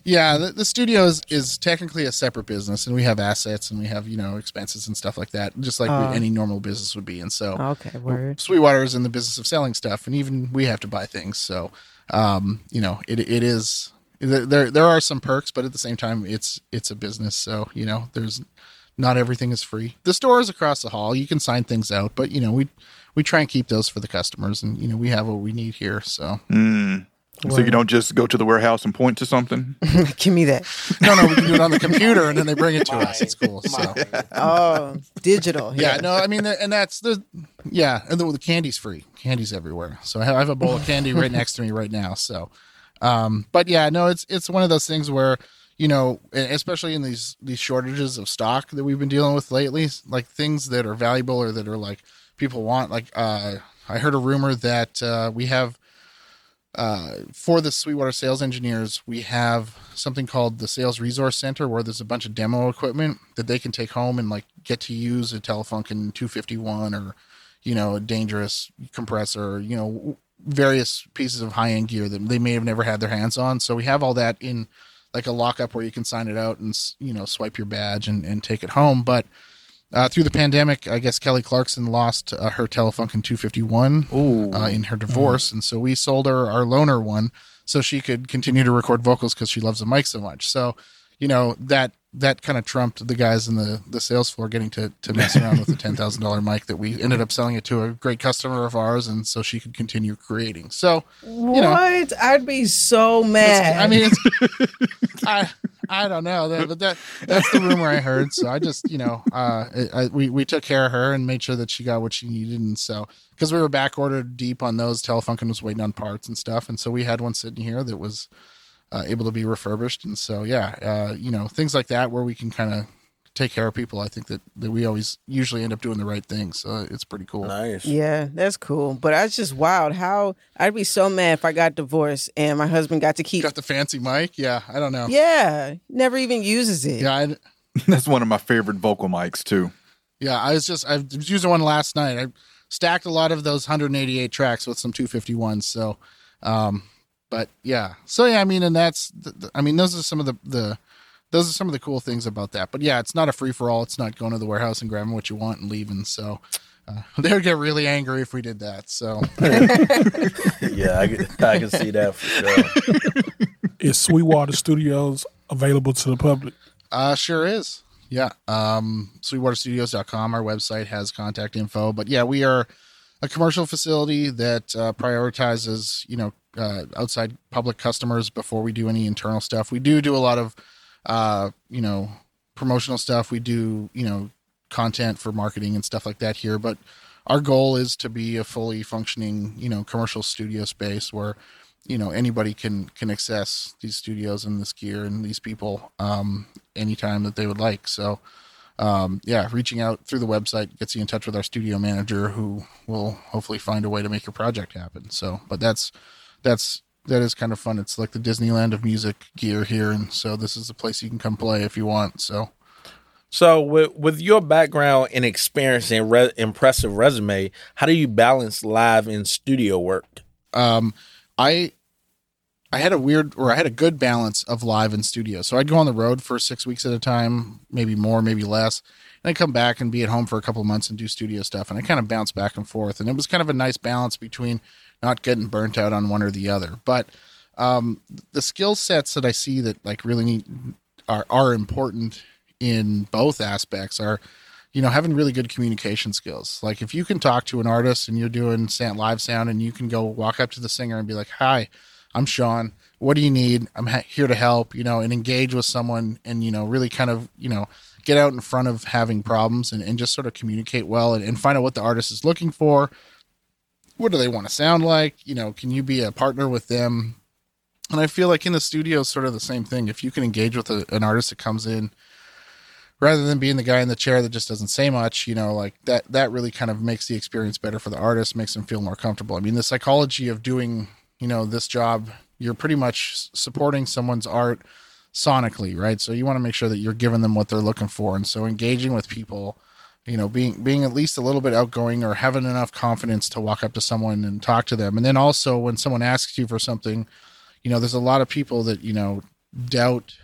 Yeah, the, the studio is, is technically a separate business, and we have assets and we have you know expenses and stuff like that, just like Oh. any normal business would be. And so Okay, word. Sweetwater is in the business of selling stuff, and even we have to buy things. So, um, you know, it it is there there there are some perks, but at the same time, it's it's a business, so you know, there's not everything is free. The store is across the hall. You can sign things out, but you know, we we try and keep those for the customers, and you know, we have what we need here. So Mm. So you don't just go to the warehouse and point to something. Give me that. no, no, we can do it on the computer, and then they bring it to us. It's cool. So. Oh, digital. Yeah, no, I mean, and that's the yeah, and the, the candy's free. Candy's everywhere. So I have a bowl of candy right next to me right now. So, um, but yeah, no, it's it's one of those things where you know, especially in these these shortages of stock that we've been dealing with lately, like things that are valuable or that are like people want. Like, uh, I heard a rumor that uh, we have uh, for the Sweetwater sales engineers, we have something called the Sales Resource Center, where there's a bunch of demo equipment that they can take home and like get to use a Telefunken 251 or you know a dangerous compressor, you know various pieces of high end gear that they may have never had their hands on. So we have all that in like a lockup where you can sign it out and you know swipe your badge and, and take it home. But uh, through the pandemic, I guess Kelly Clarkson lost uh, her Telefunken 251 uh, in her divorce, and so we sold her our loaner one so she could continue to record vocals because she loves the mic so much. So, you know that that kind of trumped the guys in the the sales floor getting to to mess around with the ten thousand dollar mic that we ended up selling it to a great customer of ours, and so she could continue creating. So, What? you know, I'd be so mad. I mean, it's, I I don't know, that, but that that's the rumor I heard. So I just you know, uh, I, I, we we took care of her and made sure that she got what she needed, and so because we were back ordered deep on those, Telefunken was waiting on parts and stuff, and so we had one sitting here that was uh, able to be refurbished, and so yeah, uh, you know, things like that where we can kind of take care of people. I think that that we always usually end up doing the right thing, so it's pretty cool. Nice. yeah, that's cool. But I was just wild how I'd be so mad if I got divorced and my husband got to keep. Got the fancy mic, yeah. I don't know. Yeah, never even uses it. Yeah, I, That's one of my favorite vocal mics too. Yeah, I was just I was using one last night. I stacked a lot of those 188 tracks with some 251s. So, um, but yeah, so yeah, I mean, and that's th- th- I mean, those are some of the the those are some of the cool things about that. But yeah, it's not a free for all. It's not going to the warehouse and grabbing what you want and leaving. So. Uh, they would get really angry if we did that. So Yeah, I can, I can see that for sure. Is Sweetwater Studios available to the public? Uh, sure is. Yeah. Um, sweetwaterstudios.com. Our website has contact info. But yeah, we are a commercial facility that uh, prioritizes, you know, uh, outside public customers before we do any internal stuff. We do do a lot of, uh, you know, promotional stuff. We do, you know, content for marketing and stuff like that here. But our goal is to be a fully functioning, you know, commercial studio space where, you know, anybody can can access these studios and this gear and these people um, anytime that they would like. So, um, yeah, reaching out through the website gets you in touch with our studio manager, who will hopefully find a way to make your project happen. So, but that's that's that is kind of fun. It's like the Disneyland of music gear here, and so this is the place you can come play if you want. So, So, with with your background and experience and re- impressive resume, how do you balance live and studio work? um, I I had a weird or I had a good balance of live and studio. So I'd go on the road for six weeks at a time, maybe more, maybe less. And I'd come back and be at home for a couple months and do studio stuff. And I kind of bounced back and forth. And it was kind of a nice balance between not getting burnt out on one or the other. But um, the skill sets that I see that like really need are are important in both aspects are you know having really good communication skills like if you can talk to an artist and you're doing live sound and you can go walk up to the singer and be like hi i'm sean. What do you need? I'm ha- here to help you know and engage with someone and you know really kind of you know get out in front of having problems and, and just sort of communicate well and, and find out what the artist is looking for. What do they want to sound like? You know can you be a partner with them? And i feel like in the studio sort of the same thing. If you can engage with a, an artist that comes in rather than being the guy in the chair that just doesn't say much you know like that that really kind of makes the experience better for the artist makes them feel more comfortable. I mean the psychology of doing you know this job you're pretty much supporting someone's art sonically right? So you want to make sure that you're giving them what they're looking for. And so engaging with people you know being being at least a little bit outgoing or having enough confidence to walk up to someone and talk to them. And then also when someone asks you for something you know there's a lot of people that you know doubt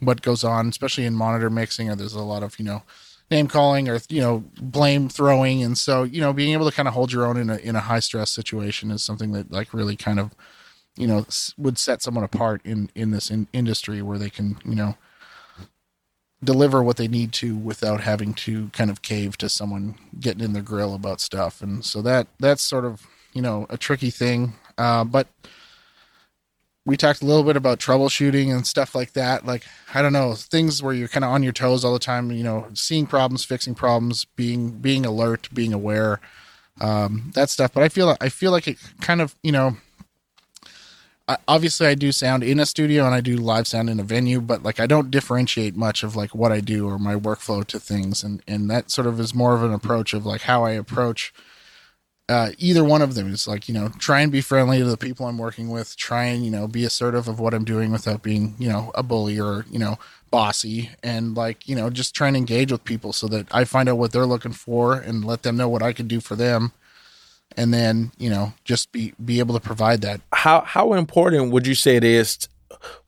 what goes on especially in monitor mixing or there's a lot of you know name calling or you know blame throwing. And so you know being able to kind of hold your own in a in a high stress situation is something that like really kind of you know would set someone apart in in this in- industry where they can you know deliver what they need to without having to kind of cave to someone getting in their grill about stuff. And so that that's sort of you know a tricky thing. Uh, but we talked a little bit about troubleshooting and stuff like that. Like i don't know things where you're kind of on your toes all the time you know seeing problems fixing problems being being alert being aware um, that stuff. But i feel i feel like it kind of you know I, obviously I do sound in a studio and I do live sound in a venue, but like I don't differentiate much of like what I do or my workflow to things, and and that sort of is more of an approach of like how I approach uh, either one of them is like you know try and be friendly to the people I'm working with, try and you know be assertive of what I'm doing without being you know a bully or you know bossy, and like you know just try and engage with people so that I find out what they're looking for and let them know what I can do for them, and then you know just be be able to provide that. How how important would you say it is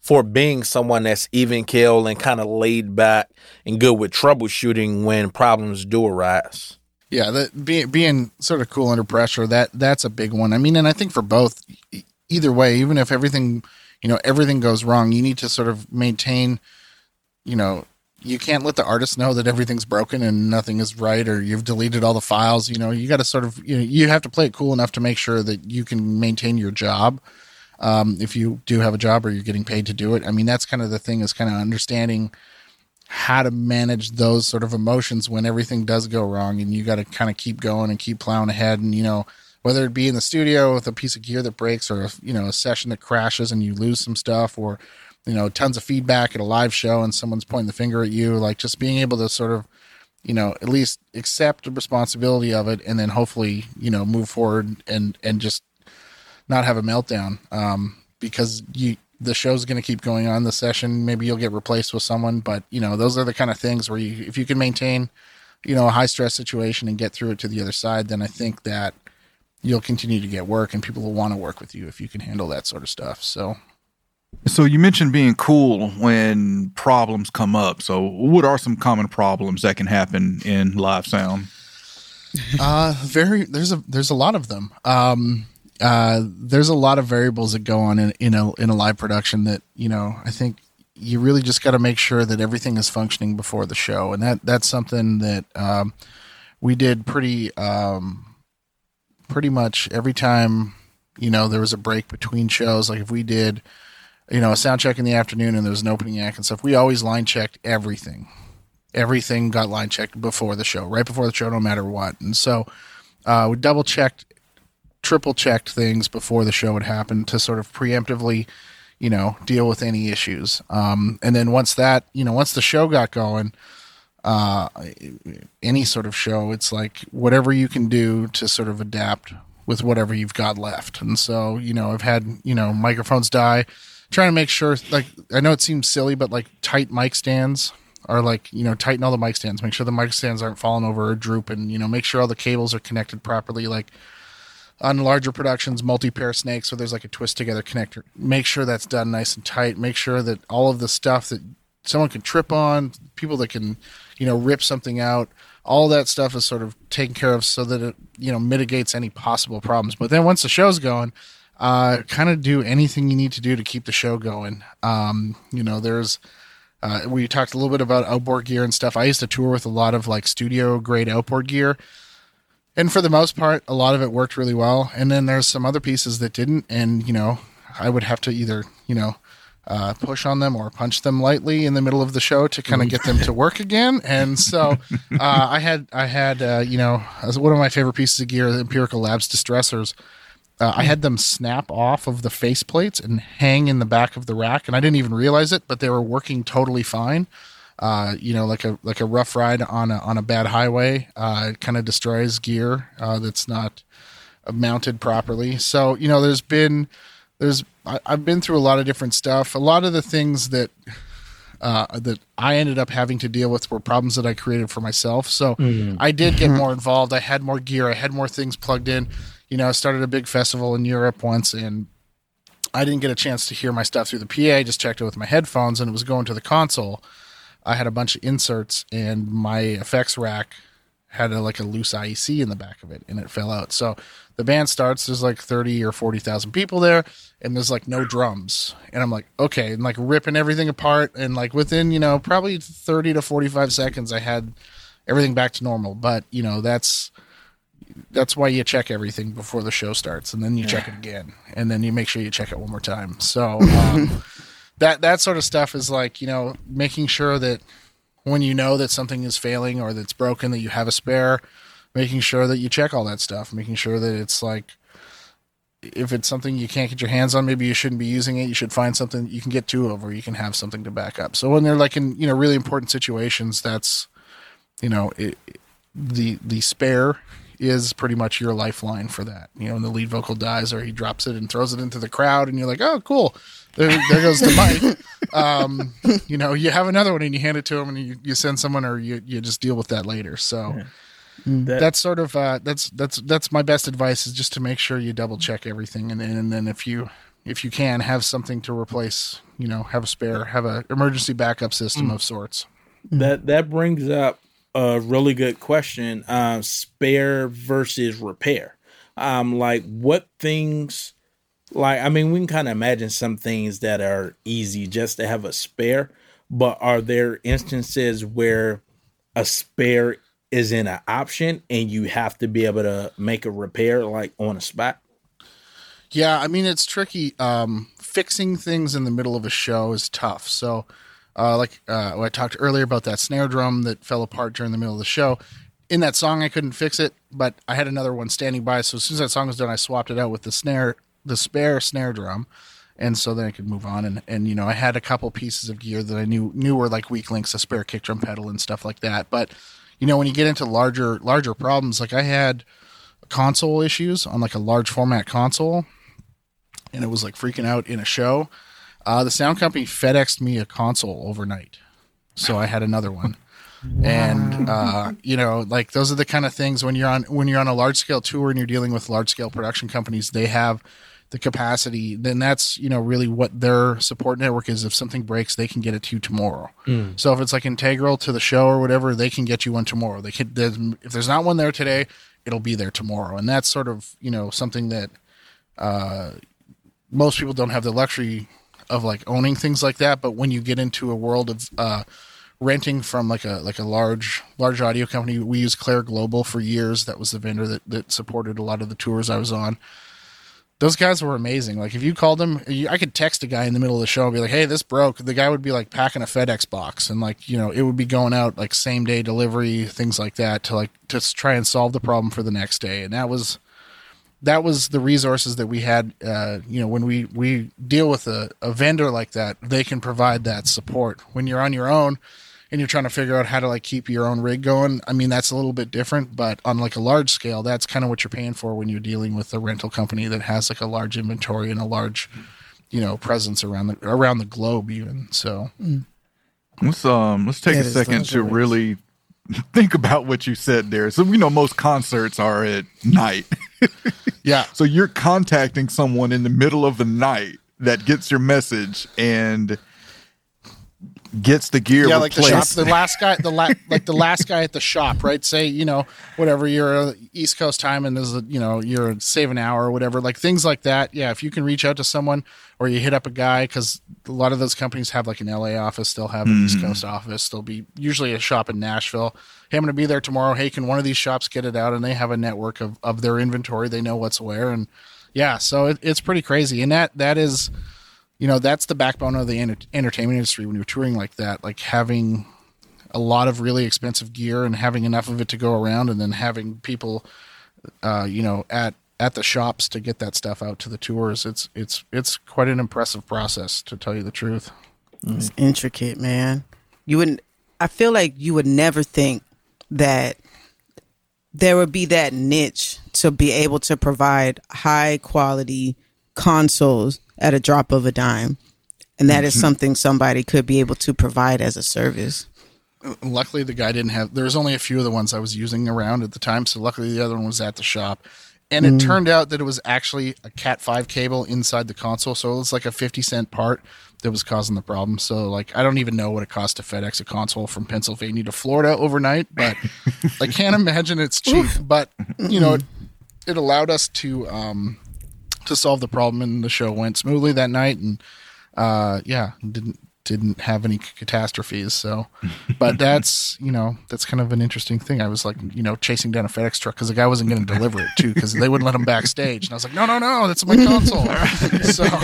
for being someone that's even keel and kind of laid back and good with troubleshooting when problems do arise? Yeah, that being being sort of cool under pressure that that's a big one. I mean, and I think for both, either way, even if everything, you know, everything goes wrong, you need to sort of maintain, you know, you can't let the artist know that everything's broken and nothing is right or you've deleted all the files. You know, you got to sort of you know you have to play it cool enough to make sure that you can maintain your job. Um, if you do have a job or you're getting paid to do it, I mean, that's kind of the thing is kind of understanding how to manage those sort of emotions when everything does go wrong and you got to kind of keep going and keep plowing ahead and you know whether it be in the studio with a piece of gear that breaks or you know a session that crashes and you lose some stuff or you know tons of feedback at a live show and someone's pointing the finger at you like just being able to sort of you know at least accept the responsibility of it and then hopefully you know move forward and and just not have a meltdown um because you the show's going to keep going on the session maybe you'll get replaced with someone but you know those are the kind of things where you if you can maintain you know a high stress situation and get through it to the other side then i think that you'll continue to get work and people will want to work with you if you can handle that sort of stuff so So you mentioned being cool when problems come up. So what are some common problems that can happen in live sound? uh very there's a there's a lot of them um uh there's a lot of variables that go on in, in a in a live production that you know i think you really just got to make sure that everything is functioning before the show. And that that's something that um we did pretty um pretty much every time you know there was a break between shows. Like if we did you know a sound check in the afternoon and there was an opening act and stuff we always line checked everything. Everything got line checked before the show, right before the show, no matter what. And so uh, we double checked, triple checked things before the show would happen to sort of preemptively, you know, deal with any issues. Um, and then once that, you know, once the show got going, uh, any sort of show, it's like whatever you can do to sort of adapt with whatever you've got left. And so, you know, I've had, you know, microphones die, trying to make sure, like, I know it seems silly, but like tight mic stands are like, you know, tighten all the mic stands, make sure the mic stands aren't falling over or drooping, you know, make sure all the cables are connected properly. Like, on larger productions, multi pair snakes, where there's like a twist together connector. Make sure that's done nice and tight. Make sure that all of the stuff that someone can trip on, people that can, you know, rip something out, all that stuff is sort of taken care of so that it, you know, mitigates any possible problems. But then once the show's going, uh, kind of do anything you need to do to keep the show going. Um, you know, there's, uh, we talked a little bit about outboard gear and stuff. I used to tour with a lot of like studio grade outboard gear and for the most part a lot of it worked really well. And then there's some other pieces that didn't. And you know i would have to either you know uh, push on them or punch them lightly in the middle of the show to kind of get them to work again. And so uh, i had i had uh, you know one of my favorite pieces of gear the empirical labs distressors uh, I had them snap off of the face plates and hang in the back of the rack, and I didn't even realize it, but they were working totally fine uh, you know, like a like a rough ride on a on a bad highway. Uh, it kind of destroys gear uh, that's not mounted properly. So you know, there's been there's I, I've been through a lot of different stuff. A lot of the things that uh, that I ended up having to deal with were problems that I created for myself. So I did get more involved. I had more gear. I had more things plugged in. You know, I started a big festival in Europe once, and I didn't get a chance to hear my stuff through the PA. I just checked it with my headphones, and it was going to the console. I had a bunch of inserts, and my effects rack had a, like a loose IEC in the back of it, and it fell out. So the band starts. There's like thirty or forty thousand people there, and there's like no drums. And I'm like, okay, and like ripping everything apart, and like within you know probably thirty to forty five seconds, I had everything back to normal. But you know that's that's why you check everything before the show starts, and then you check it again, and then you make sure you check it one more time. So um, that that sort of stuff is like you know making sure that when you know that something is failing or that's broken, that you have a spare, making sure that you check all that stuff, making sure that it's like if it's something you can't get your hands on, maybe you shouldn't be using it. You should find something you can get two of, or you can have something to back up. So when they're like in you know really important situations, that's you know it, the the spare is pretty much your lifeline for that. You know, when the lead vocal dies or he drops it and throws it into the crowd, and you're like, oh, cool. There, there goes the mic. Um, you know, you have another one and you hand it to him and you, you send someone or you, you just deal with that later. So That- that's sort of uh, that's that's that's my best advice is just to make sure you double check everything and and then if you if you can have something to replace, you know, have a spare, have a emergency backup system of sorts. That that brings up a really good question. Uh, spare versus repair. Um, like what things? Like I mean, we can kind of imagine some things that are easy just to have a spare, but are there instances where a spare isn't an option and you have to be able to make a repair like on a spot? Yeah, I mean it's tricky. Um, fixing things in the middle of a show is tough. So, uh, like uh, I talked earlier about that snare drum that fell apart during the middle of the show. In that song, I couldn't fix it, but I had another one standing by. So as soon as that song was done, I swapped it out with the snare, the spare snare drum, and so then I could move on. And and you know, I had a couple pieces of gear that I knew knew were like weak links, a spare kick drum pedal and stuff like that. But you know, when you get into larger larger problems, like I had console issues on like a large format console and it was like freaking out in a show. Uh, the sound company FedExed me a console overnight, so I had another one. And uh, you know, like those are the kind of things when you're on when you're on a large scale tour and you're dealing with large scale production companies, they have the capacity. Then that's you know really what their support network is. If something breaks, they can get it to you tomorrow. So if it's like integral to the show or whatever, they can get you one tomorrow. They can. there's- If there's not one there today, it'll be there tomorrow. And that's sort of you know something that most people don't have the luxury of like owning things like that but when you get into a world of uh renting from like a like a large large audio company we used Clair Global for years. That was the vendor that, that supported a lot of the tours i was on. Those guys were amazing. Like if you called them you, i could text a guy in the middle of the show and be like hey this broke. The guy would be like packing a fedex box and like you know it would be going out like same day delivery things like that to like to try and solve the problem for the next day. And that was that was the resources that we had. Uh, you know, when we we deal with a, a vendor like that, they can provide that support. When you're on your own and you're trying to figure out how to like keep your own rig going, I mean that's a little bit different. But on like a large scale, that's kind of what you're paying for when you're dealing with a rental company that has like a large inventory and a large, you know, presence around the around the globe even. So Let's um let's take That a second to are ways. really think about what you said there. So we know most concerts are at night. yeah, so you're contacting someone in the middle of the night that gets your message and gets the gear yeah, like the shop, the last guy, the la- like the last guy at the shop, right? Say, you know, whatever you're East Coast time and there's a, you know, you're save an hour or whatever, like things like that. Yeah, if you can reach out to someone or you hit up a guy because a lot of those companies have like an LA office, they'll have an East mm-hmm. Coast office. There'll be usually a shop in Nashville. Hey, I'm going to be there tomorrow. Hey, can one of these shops get it out? And they have a network of of their inventory. They know what's where, and yeah, so it, it's pretty crazy. And that that is you know that's the backbone of the enter- entertainment industry when you're touring like that like having a lot of really expensive gear and having enough of it to go around and then having people uh, you know at at the shops to get that stuff out to the tours it's it's it's quite an impressive process to tell you the truth It's intricate, man. You wouldn't. I feel like you would never think that there would be that niche to be able to provide high quality consoles at a drop of a dime, and that is something somebody could be able to provide as a service. luckily the guy didn't have there was only a few of the ones i was using around at the time. So luckily the other one was at the shop. And it turned out that it was actually a cat 5 cable inside the console. So it was like a 50 cent part that was causing the problem. So like I don't even know what it cost to FedEx a console from Pennsylvania to Florida overnight, but I can't imagine it's cheap. But you know, it, it allowed us to um to solve the problem, and the show went smoothly that night, and uh yeah, didn't didn't have any catastrophes. So, but that's you know that's kind of an interesting thing. I was like you know chasing down a FedEx truck because the guy wasn't going to deliver it too because they wouldn't let him backstage, and I was like, no, no, no, that's my console. so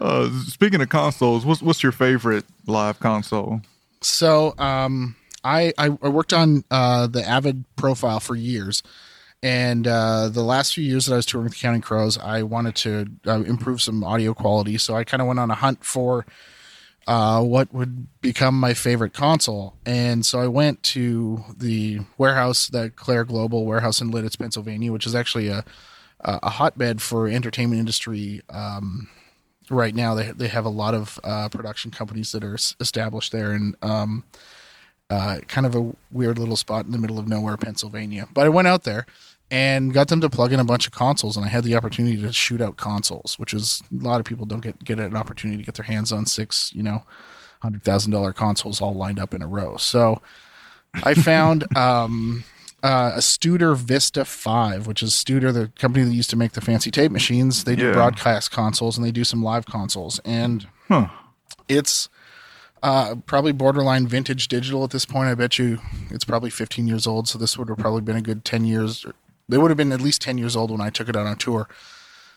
Uh, speaking of consoles, what's what's your favorite live console? So um, I, I I worked on uh, the Avid profile for years, and uh, the last few years that I was touring with the Counting Crows, I wanted to uh, improve some audio quality. So I kind of went on a hunt for uh, what would become my favorite console, and so I went to the warehouse, the Clair Global warehouse in Lititz, Pennsylvania, which is actually a a hotbed for entertainment industry. Um, right now they they have a lot of uh, production companies that are established there and um, uh, kind of a weird little spot in the middle of nowhere, Pennsylvania. But I went out there and got them to plug in a bunch of consoles, and I had the opportunity to shoot out consoles, which is a lot of people don't get get an opportunity to get their hands on six, you know, hundred thousand dollar consoles all lined up in a row. So I found um, uh, a Studer Vista 5, which is Studer, the company that used to make the fancy tape machines. They do Yeah. broadcast consoles and they do some live consoles. And Huh. it's uh, probably borderline vintage digital at this point. I bet you it's probably 15 years old. So this would have probably been a good 10 years. They would have been at least 10 years old when I took it out on tour.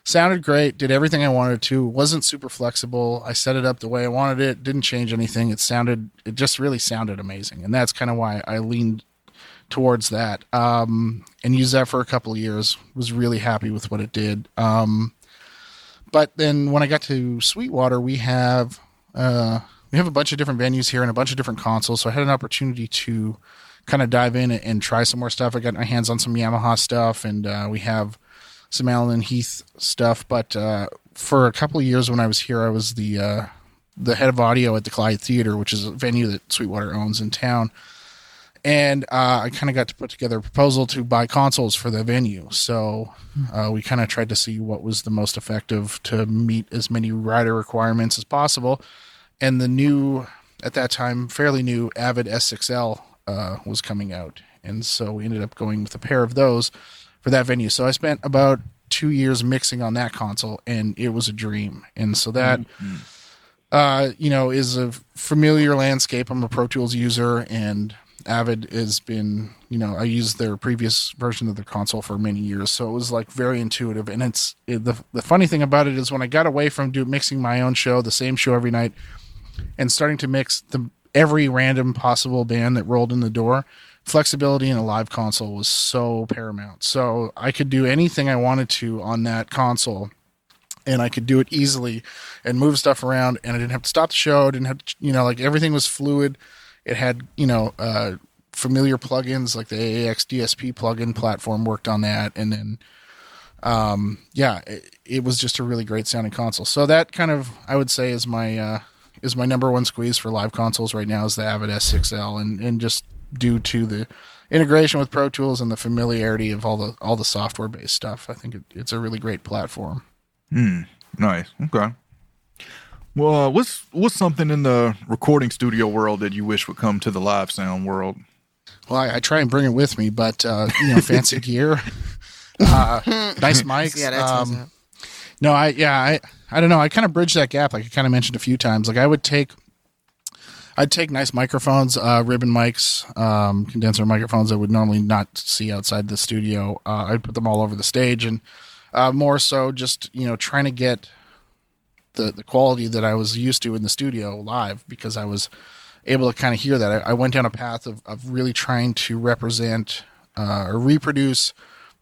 Sounded great, did everything I wanted to, wasn't super flexible. I set it up the way I wanted it, didn't change anything. It sounded, it just really sounded amazing. And that's kind of why I leaned towards that um, and used that for a couple of years. Was really happy with what it did. Um, but then when I got to Sweetwater, we have uh, we have a bunch of different venues here and a bunch of different consoles. So I had an opportunity to kind of dive in and try some more stuff. I got my hands on some Yamaha stuff, and uh, we have some Allen and Heath stuff. But uh, for a couple of years when I was here, I was the uh, the head of audio at the Clyde Theater, which is a venue that Sweetwater owns in town and uh, I kind of got to put together a proposal to buy consoles for the venue. So uh, we kind of tried to see what was the most effective to meet as many rider requirements as possible. And the new, at that time, fairly new Avid S6L uh, was coming out, and so we ended up going with a pair of those for that venue. So I spent about two years mixing on that console, and it was a dream. And so that uh, you know, is a familiar landscape. I'm a Pro Tools user, and Avid has been, you know, I used their previous version of the console for many years, so it was like very intuitive. And it's it, the the funny thing about it is when I got away from do mixing my own show, the same show every night, and starting to mix the every random possible band that rolled in the door. Flexibility in a live console was so paramount. So I could do anything I wanted to on that console and I could do it easily and move stuff around and I didn't have to stop the show. I didn't have to, you know, like everything was fluid. It had, you know, uh, familiar plugins like the AAX DSP plugin platform worked on that. And then, um, yeah, it, it was just a really great sounding console. So that kind of, I would say is my, uh, is my number one squeeze for live consoles right now is the Avid S6L and, and just due to the integration with Pro Tools and the familiarity of all the, all the software based stuff. I think it, it's a really great platform. Hmm. Nice. Okay. Well, uh, what's what's something in the recording studio world that you wish would come to the live sound world? Well, I, I try and bring it with me, but uh, you know, fancy gear, uh, nice mics. Yeah, that's what's um, no, I yeah, I I don't know. I kind of bridge that gap, like I kind of mentioned a few times. Like I would take, I'd take nice microphones, uh, ribbon mics, um, condenser microphones that would normally not see outside the studio. Uh, I'd put them all over the stage, and uh, more so just you know trying to get the the quality that I was used to in the studio live because I was able to kind of hear that. I, I went down a path of, of really trying to represent uh, or reproduce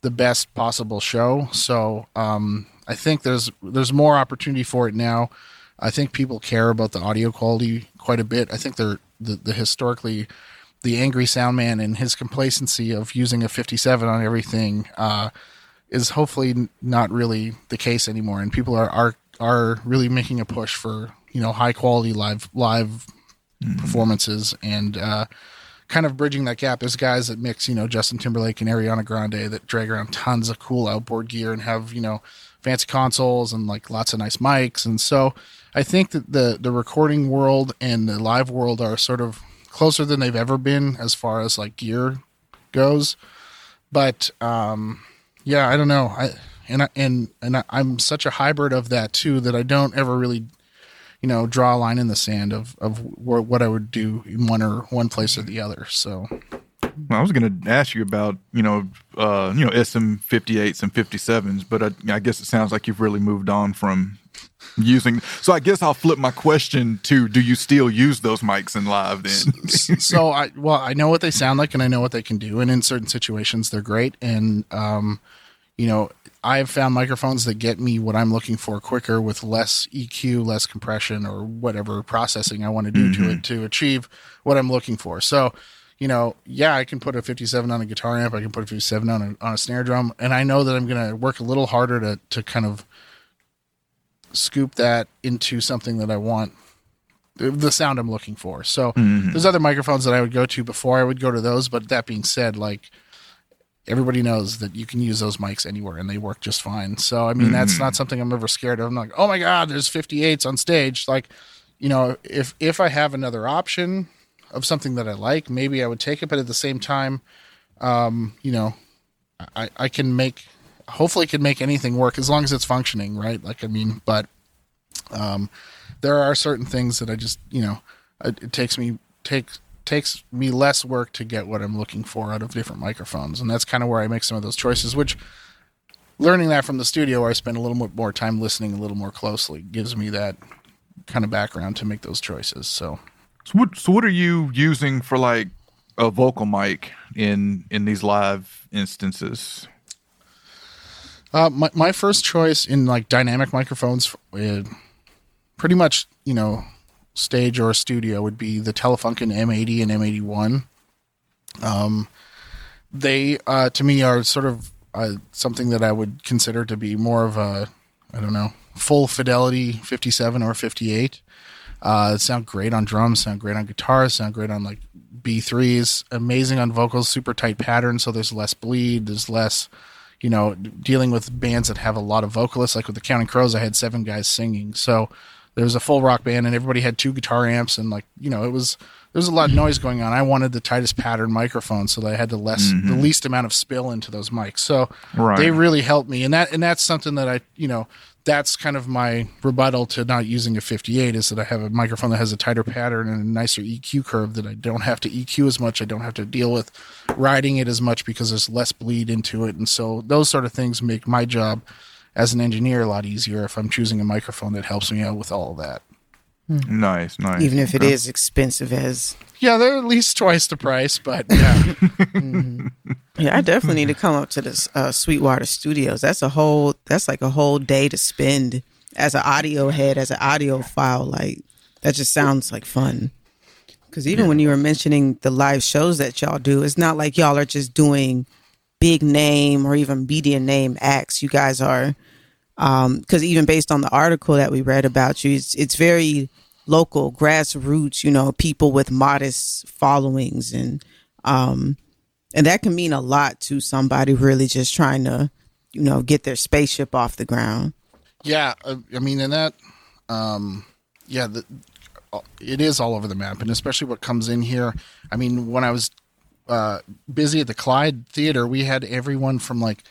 the best possible show. So um, I think there's there's more opportunity for it now. I think people care about the audio quality quite a bit. I think they're the, the historically the angry sound man and his complacency of using a 57 on everything uh, is hopefully not really the case anymore, and people are are are really making a push for you know high quality live live performances and uh, kind of bridging that gap. There's guys that mix, you know, Justin Timberlake and Ariana Grande that drag around tons of cool outboard gear and have, you know, fancy consoles and like lots of nice mics. And so I think that the the recording world and the live world are sort of closer than they've ever been as far as like gear goes. But um yeah, I don't know. I and I, and and I, I'm such a hybrid of that too that I don't ever really you know draw a line in the sand of of what I would do in one or one place or the other. So I was going to ask you about you know uh, you know SM58s and 57s, but I, I guess it sounds like you've really moved on from using. So I guess I'll flip my question to: Do you still use those mics in live? Then so I well I know what they sound like and I know what they can do, and in certain situations they're great. And um, you know I've found microphones that get me what I'm looking for quicker with less EQ, less compression, or whatever processing I want to do to it to achieve what I'm looking for. So you know, yeah, I can put a 57 on a guitar amp, I can put a 57 on a, on a snare drum, and I know that I'm going to work a little harder to to kind of scoop that into something that I want the sound I'm looking for. So mm-hmm. there's other microphones that I would go to before I would go to those, but that being said, like everybody knows that you can use those mics anywhere and they work just fine. So I mean that's not mm-hmm. something I'm ever scared of. I'm like, "Oh my god, there's 58s on stage." Like, you know, if if I have another option of something that I like, maybe I would take it, but at the same time, um, you know, I I can make hopefully can make anything work as long as it's functioning, right? Like I mean, but um there are certain things that I just, you know, it, it takes me takes takes me less work to get what I'm looking for out of different microphones, and that's kind of where I make some of those choices. Which learning that from the studio, where I spend a little bit more time listening a little more closely, gives me that kind of background to make those choices. So So what so what are you using for like a vocal mic in in these live instances? Uh, my my first choice in like dynamic microphones, uh, pretty much you know, stage or studio would be the Telefunken M80 and M81. Um, they uh, to me are sort of uh, something that I would consider to be more of a I don't know full fidelity 57 or 58. Uh, sound great on drums, sound great on guitars, sound great on like B3s, amazing on vocals, super tight pattern, so there's less bleed, there's less, you know, dealing with bands that have a lot of vocalists. Like with the Counting Crows, I had seven guys singing, so there was a full rock band and everybody had two guitar amps and like you know it was there was a lot of noise going on. I wanted the tightest pattern microphone so that I had the less the least amount of spill into those mics. So Right. they really helped me, and that and that's something that I you know that's kind of my rebuttal to not using a 58 is that I have a microphone that has a tighter pattern and a nicer EQ curve that I don't have to EQ as much. I don't have to deal with riding it as much because there's less bleed into it. And so those sort of things make my job as an engineer a lot easier if I'm choosing a microphone that helps me out with all of that. Hmm. Nice, nice. even if it Okay. is expensive as Yeah, they're at least twice the price, but yeah. Yeah, I definitely need to come up to this uh, Sweetwater Studios. That's a whole. That's like a whole day to spend as an audio head, as an audiophile. Like that just sounds like fun. Because even when you were mentioning the live shows that y'all do, it's not like y'all are just doing big name or even media name acts. You guys are, because even based on the article that we read about you, it's it's very local, grassroots. You know, people with modest followings and. um and that can mean a lot to somebody really just trying to you know get their spaceship off the ground Yeah, uh, I mean, and that, um, yeah, the, uh, it is all over the map, and especially what comes in here. I mean, when I was uh, busy at the Clyde Theater, we had everyone from like,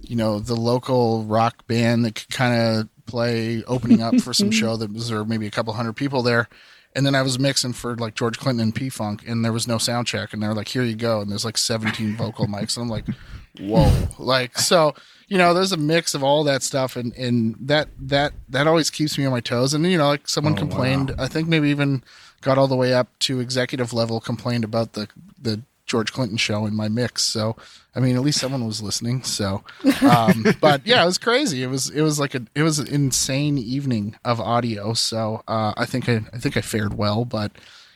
you know, the local rock band that could kind of play opening up for some show that was there maybe a couple hundred people there. And then I was mixing for like George Clinton and P Funk, and there was no sound check, and they're like, "Here you go," and there's like 17 vocal mics, and I'm like, "Whoa!" Like so, you know, there's a mix of all that stuff, and and that that that always keeps me on my toes. And you know, like someone oh, complained, I think maybe even got all the way up to executive level, complained about the the George Clinton show in my mix. So I mean, at least someone was listening. So, um, but yeah, it was crazy. It was it was like a it was an insane evening of audio. So uh, I think I I think I fared well, but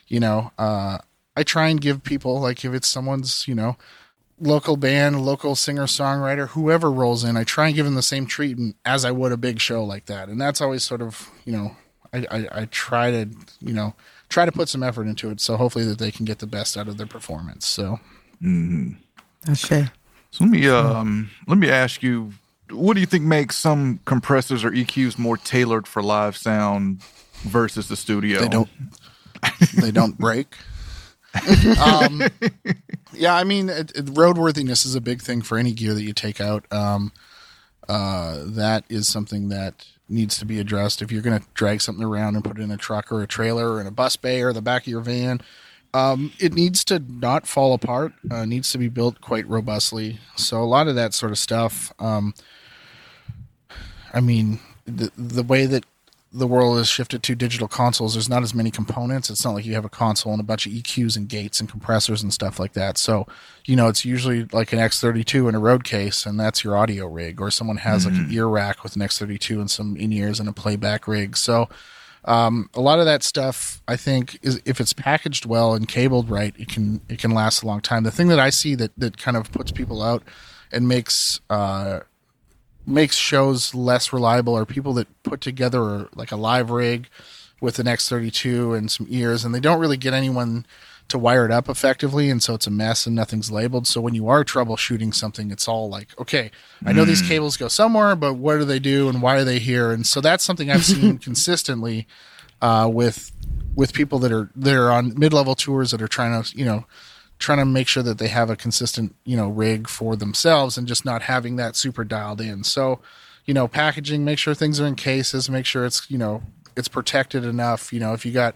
you know, uh, I try and give people like if it's someone's you know local band, local singer songwriter, whoever rolls in, I try and give them the same treatment as I would a big show like that. And that's always sort of, you know, I, I, I try to you know try to put some effort into it. So hopefully that they can get the best out of their performance. So hmm Okay. So let me um let me ask you, what do you think makes some compressors or EQs more tailored for live sound versus the studio? they don't they don't break. um, yeah, I mean, it, it, roadworthiness is a big thing for any gear that you take out. Um, uh, that is something that needs to be addressed. If you're going to drag something around and put it in a truck or a trailer or in a bus bay or the back of your van, um, it needs to not fall apart. Uh, needs to be built quite robustly. So a lot of that sort of stuff. Um, I mean, the the way that the world has shifted to digital consoles, there's not as many components. It's not like you have a console and a bunch of EQs and gates and compressors and stuff like that. So, you know, it's usually like an X32 in a road case, and that's your audio rig, or someone has like an ear rack with an X32 and some in ears and a playback rig. So, um, a lot of that stuff, I think, is if it's packaged well and cabled right, it can it can last a long time. The thing that I see that that kind of puts people out and makes uh, makes shows less reliable are people that put together like a live rig with an X32 and some ears, and they don't really get anyone to wire it up effectively, and so it's a mess and nothing's labeled. So when you are troubleshooting something, it's all like, okay, I know these cables go somewhere, but what do they do and why are they here? And so that's something I've seen consistently uh, with with people that are that are on mid level tours that are trying to you know trying to make sure that they have a consistent you know rig for themselves and just not having that super dialed in. So you know packaging, make sure things are in cases, make sure it's you know it's protected enough. You know if you got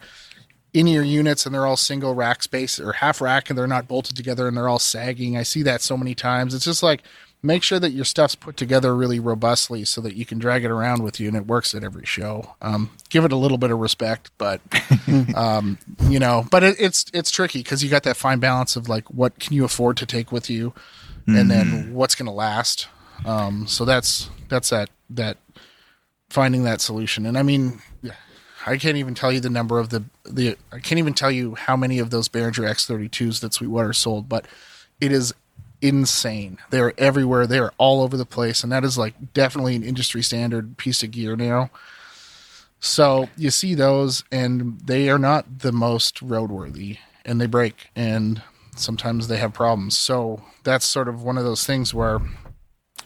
in your units and they're all single rack space or half rack and they're not bolted together and they're all sagging. I see that so many times. It's just like make sure that your stuff's put together really robustly so that you can drag it around with you and it works at every show. Um, give it a little bit of respect, but um, you know, but it, it's it's tricky because you got that fine balance of like what can you afford to take with you, and then what's going to last. Um, so that's that's that that finding that solution. And I mean, I can't even tell you the number of the the I can't even tell you how many of those Behringer X32s that Sweetwater sold, but it is insane. They're everywhere. They are all over the place, and that is like definitely an industry standard piece of gear now. So you see those, and they are not the most roadworthy, and they break, and sometimes they have problems. So that's sort of one of those things where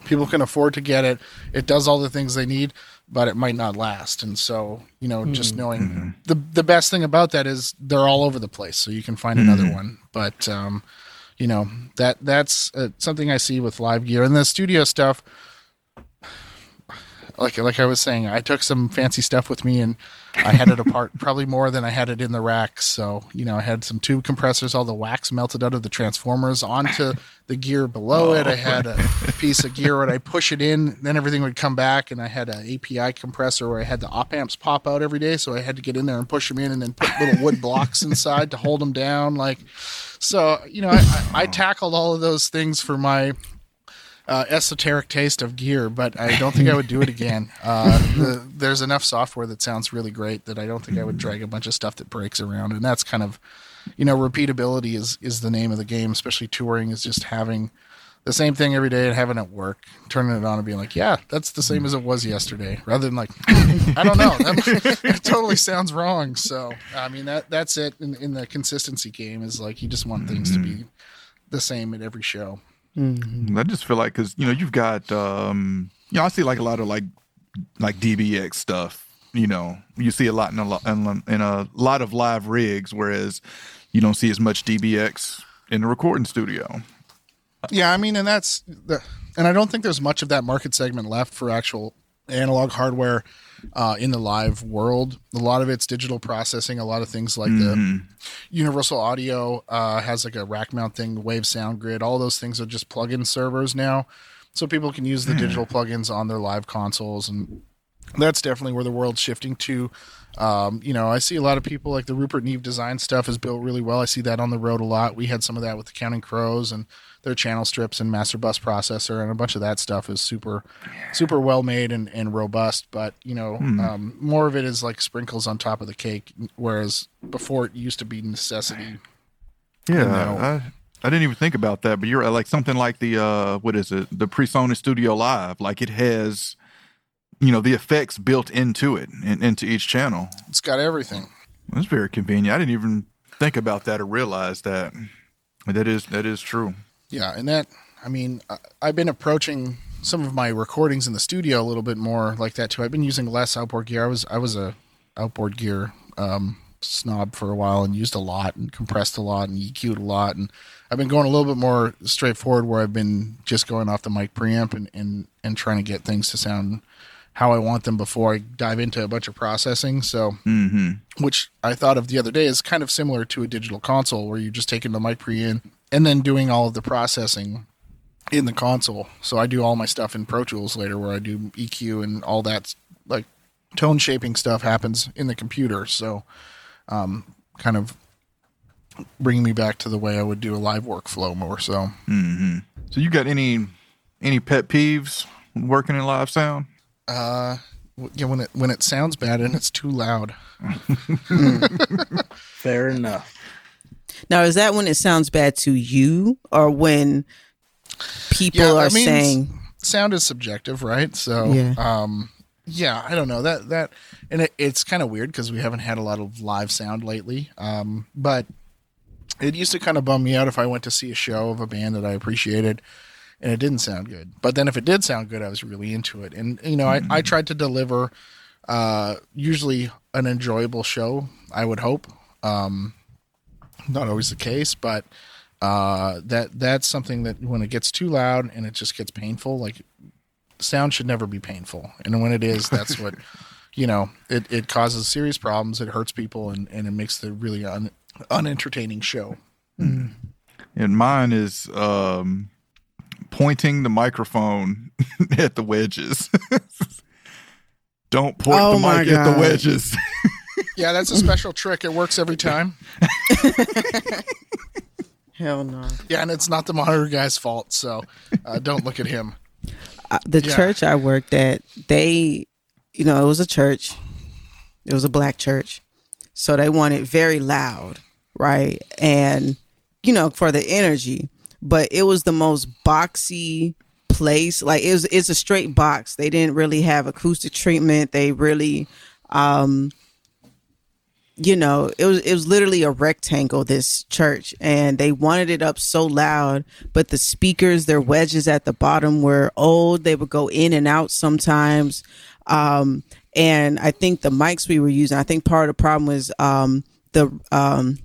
people can afford to get it. It does all the things they need, but it might not last. And so, you know, just mm-hmm. knowing mm-hmm. the the best thing about that is they're all over the place, so you can find another mm-hmm. one. But um, you know that that's uh, something I see with live gear and the studio stuff. Like like I was saying, I took some fancy stuff with me and I had it apart probably more than I had it in the rack. So you know, I had some tube compressors, all the wax melted out of the transformers onto the gear below it. I had a piece of gear where I push it in, then everything would come back, and I had an API compressor where I had the op amps pop out every day, so I had to get in there and push them in, and then put little wood blocks inside to hold them down. Like, so you know, I, I, I tackled all of those things for my uh, esoteric taste of gear, but I don't think I would do it again. Uh, the, there's enough software that sounds really great that I don't think I would drag a bunch of stuff that breaks around, and that's kind of, you know, repeatability is is the name of the game. Especially touring is just having the same thing every day and having it work, turning it on and being like, yeah, that's the same as it was yesterday, rather than like, I don't know, that, that totally sounds wrong. So I mean that that's it in, in the consistency game is like you just want things to be the same at every show. I just feel like because you know you've got um you know I see like a lot of like like DBX stuff. You know, you see a lot in a lot in, in a lot of live rigs, whereas you don't see as much DBX in the recording studio. Yeah, I mean, and that's the, and I don't think there's much of that market segment left for actual analog hardware uh, in the live world. A lot of it's digital processing. A lot of things like the Universal Audio uh, has like a rack mount thing, the Waves SoundGrid. All those things are just plug-in servers now, so people can use the digital plugins on their live consoles, and that's definitely where the world's shifting to. Um, you know, I see a lot of people like the Rupert Neve design stuff is built really well. I see that on the road a lot. We had some of that with the Counting Crows and their channel strips and master bus processor and a bunch of that stuff is super, super well made and, and robust. But you know, um, more of it is like sprinkles on top of the cake, whereas before it used to be necessity. Yeah, know. I, I didn't even think about that, but you're like something like the uh what is it, the PreSonus Studio Live, like it has you know the effects built into it in, into each channel. It's got everything. That's very convenient. I didn't even think about that or realize that. That is that is true. Yeah, and that I mean, I, I've been approaching some of my recordings in the studio a little bit more like that too. I've been using less outboard gear. I was I was a outboard gear um, snob for a while and used a lot and compressed a lot and EQ'd a lot and I've been going a little bit more straightforward where I've been just going off the mic preamp and and, and trying to get things to sound how I want them before I dive into a bunch of processing. So, Mm-hmm. which I thought of the other day is kind of similar to a digital console where you're just taking the mic pre in and then doing all of the processing in the console. So I do all my stuff in Pro Tools later where I do EQ and all that like tone shaping stuff happens in the computer. So um, kind of bringing me back to the way I would do a live workflow more so. Mm-hmm. So you got any any pet peeves working in live sound? Uh yeah, when it when it sounds bad and it's too loud. Fair enough. Now, is that when it sounds bad to you, or when people Yeah, are I mean, saying, sound is subjective, right? So, Yeah. um, yeah, I don't know that that, and it, it's kind of weird because we haven't had a lot of live sound lately. Um, but it used to kind of bum me out if I went to see a show of a band that I appreciated and it didn't sound good. But then if it did sound good, I was really into it. And you know, I, I tried to deliver uh, usually an enjoyable show. I would hope. Um, not always the case, but uh, that that's something that when it gets too loud and it just gets painful, like sound should never be painful, and when it is, that's what you know. It it causes serious problems. It hurts people, and and it makes the really un, unentertaining show. And mine is um, pointing the microphone at the wedges. Don't point Oh the my mic at the wedges. Yeah, that's a special trick. It works every time. "Hell no"? Yeah, and it's not the monitor guy's fault. So uh, don't look at him. Uh, the Yeah. church I worked at, they, you know, it was a church. It was a black church. So they wanted very loud, right? And, you know, for the energy. But it was the most boxy place. Like it was it's a straight box. They didn't really have acoustic treatment. They really um you know, it was it was literally a rectangle this church and they wanted it up so loud, but the speakers, their wedges at the bottom were old. They would go in and out sometimes. Um and I think the mics we were using, I think part of the problem was um the um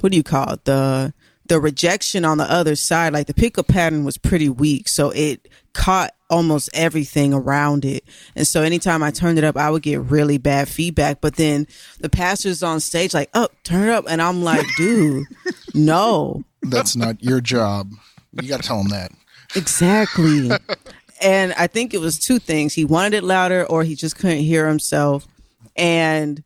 what do you call it? The the rejection on the other side, like the pickup pattern was pretty weak. So it caught almost everything around it. And so anytime I turned it up, I would get really bad feedback. But then the pastor's on stage like, oh, turn it up. And I'm like, dude, no. That's not your job. You got to tell him that. Exactly. and I think it was two things. He wanted it louder or he just couldn't hear himself. And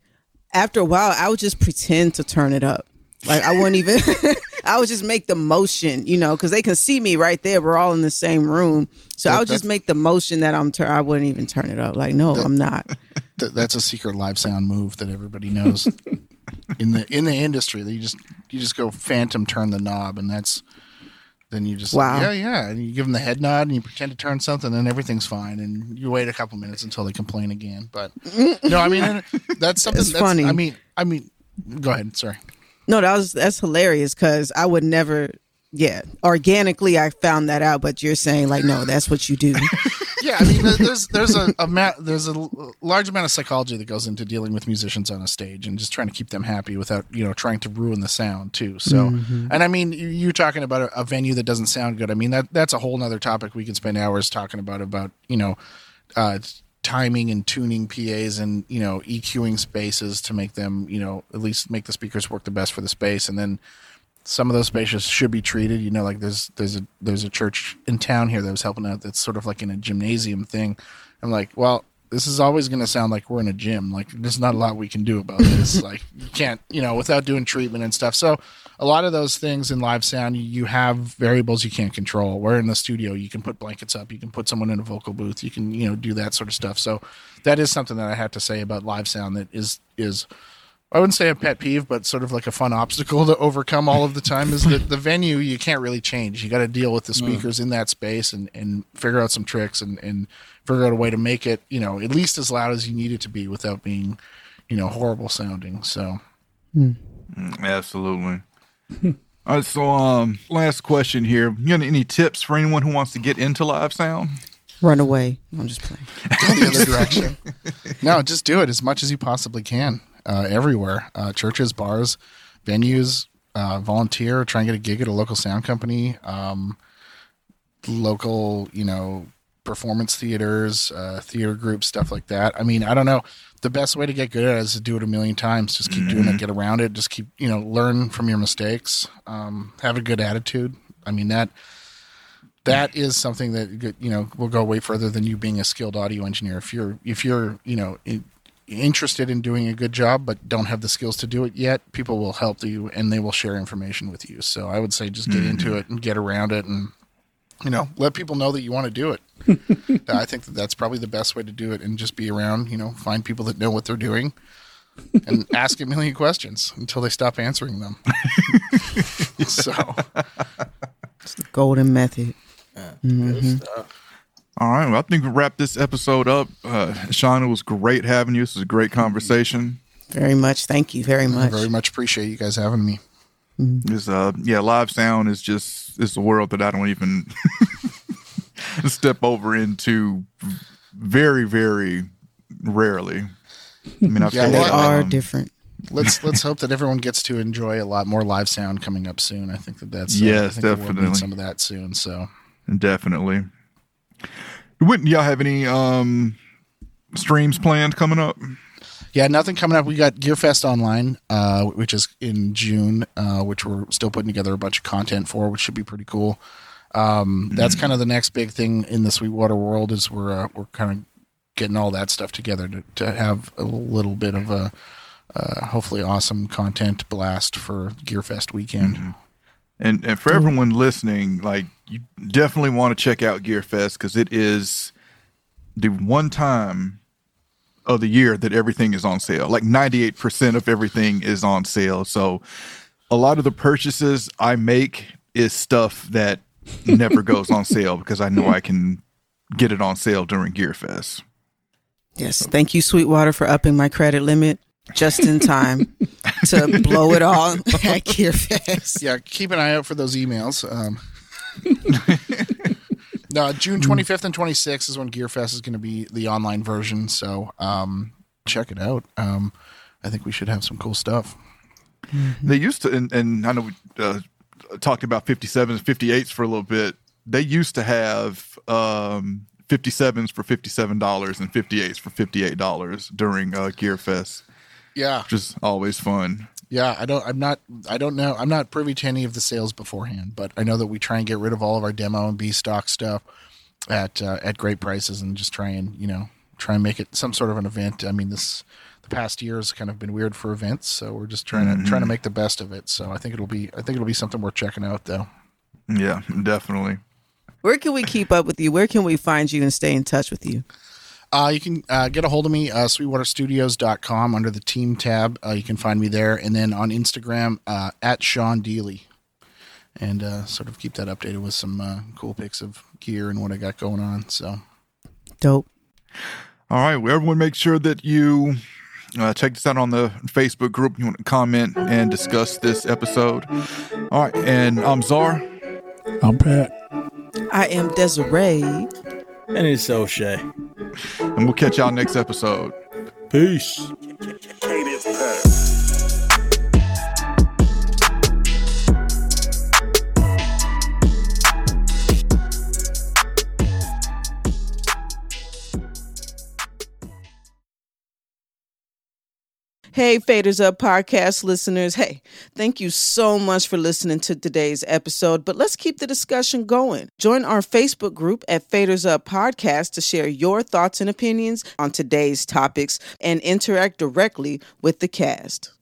after a while, I would just pretend to turn it up. Like I wouldn't even I would just make the motion, you know, because they can see me right there. We're all in the same room. So I would just make the motion that I'm turn I wouldn't even turn it up. Like, no, I'm not. Th- that's a secret live sound move that everybody knows in the in the industry. That you just you just go phantom turn the knob, and that's then you just Wow. yeah yeah, and you give them the head nod and you pretend to turn something, and everything's fine, and you wait a couple minutes until they complain again. But no, I mean that's something that's funny. I mean I mean go ahead. Sorry. No, that was that's hilarious because I would never yeah. Organically I found that out, but you're saying like, no, that's what you do. yeah, I mean, there's there's a, a ma- there's a large amount of psychology that goes into dealing with musicians on a stage and just trying to keep them happy without you know trying to ruin the sound too. So, and I mean, you- you're talking about a, a venue that doesn't sound good. I mean, that that's a whole nother topic we can spend hours talking about about you know. Uh, timing and tuning PAs and you know EQing spaces to make them you know at least make the speakers work the best for the space and then some of those spaces should be treated. You know, like there's there's a there's a church in town here that was helping out. That's sort of like in a gymnasium thing. I'm like, well, this is always going to sound like we're in a gym. Like there's not a lot we can do about this. like you can't, you know, without doing treatment and stuff. So a lot of those things in live sound, you, you have variables you can't control. Where in the studio, you can put blankets up, you can put someone in a vocal booth, you can, you know, do that sort of stuff. So that is something that I have to say about live sound that is is I wouldn't say a pet peeve, but sort of like a fun obstacle to overcome all of the time is that the venue you can't really change. You got to deal with the mm. speakers in that space and, and figure out some tricks and, and figure out a way to make it, you know, at least as loud as you need it to be without being, you know, horrible sounding. So hmm. mm, Absolutely. All right, so um, last question here. You got any tips for anyone who wants to get into live sound? Run away. I'm just playing. go the other direction. No, just do it as much as you possibly can. Uh, everywhere, uh, churches, bars, venues, uh, volunteer, try and get a gig at a local sound company, um, local, you know, performance theaters, uh, theater groups, stuff like that. I mean, I don't know. The best way to get good at it is to do it a million times. Just keep doing it, get around it. Just keep, you know, learn from your mistakes. Um, have a good attitude. I mean that that is something that you know will go way further than you being a skilled audio engineer. If you're if you're you know in, interested in doing a good job but don't have the skills to do it yet, people will help you and they will share information with you. So I would say just get into it and get around it and you know let people know that you want to do it. I think that that's probably the best way to do it and just be around. You know, find people that know what they're doing. and ask a million questions until they stop answering them. so, it's the Golden method. All right. Well, I think we wrap this episode up. Uh, Sean, it was great having you. This was a great conversation. Very much. Thank you very I much. very much appreciate you guys having me. Is uh, yeah, live sound is just it's a world that I don't even step over into very, very rarely. I mean, I've Yeah, they are um, different. let's let's hope that everyone gets to enjoy a lot more live sound coming up soon. I think that that's uh, Yes, I think the world needs definitely. some of that soon. So Definitely. Wouldn't y'all have any um streams planned coming up? Yeah, nothing coming up. We got Gearfest online, uh, which is in June, uh, which we're still putting together a bunch of content for, which should be pretty cool. Um, That's kind of the next big thing in the Sweetwater world is we're uh, we're kind of getting all that stuff together to, to have a little bit of a uh, hopefully awesome content blast for Gearfest weekend. And and for everyone listening, like you definitely want to check out Gearfest because it is the one time of the year that everything is on sale. Like ninety eight percent of everything is on sale. So a lot of the purchases I make is stuff that never goes on sale because I know I can get it on sale during Gearfest. Yes. Thank you, Sweetwater, for upping my credit limit just in time to blow it all at Gearfest. yeah, keep an eye out for those emails. Um, no, June 25th and 26th is when Gearfest is going to be the online version. So um, check it out. Um, I think we should have some cool stuff. They used to, and, and I know we uh, talked about 57s and 58s for a little bit. They used to have um, 57s for $57 and 58s for $58 during uh, Gear Fest, Yeah, which is always fun. Yeah. I don't. I'm not. I don't know. I'm not privy to any of the sales beforehand, but I know that we try and get rid of all of our demo and B stock stuff at uh, at great prices and just try and you know try and make it some sort of an event. I mean this. The past year has kind of been weird for events, so we're just trying to trying to make the best of it. So I think it'll be I think it'll be something worth checking out, though. Yeah, definitely. Where can we keep up with you? Where can we find you and stay in touch with you? Uh, you can uh, get a hold of me, uh, sweetwaterstudios.com under the team tab. Uh, you can find me there. And then on Instagram, uh, at Sean Deely. And uh, sort of keep that updated with some uh, cool pics of gear and what I got going on. So, Dope. All right. Well, everyone make sure that you uh, check this out on the Facebook group. You want to comment and discuss this episode. All right. And I'm Czar. I'm Pat. I am Desiree. And it's O'Shea. And we'll catch y'all next episode. Peace. Hey, Faders Up podcast listeners. Hey, thank you so much for listening to today's episode. But let's keep the discussion going. Join our Facebook group at Faders Up Podcast to share your thoughts and opinions on today's topics and interact directly with the cast.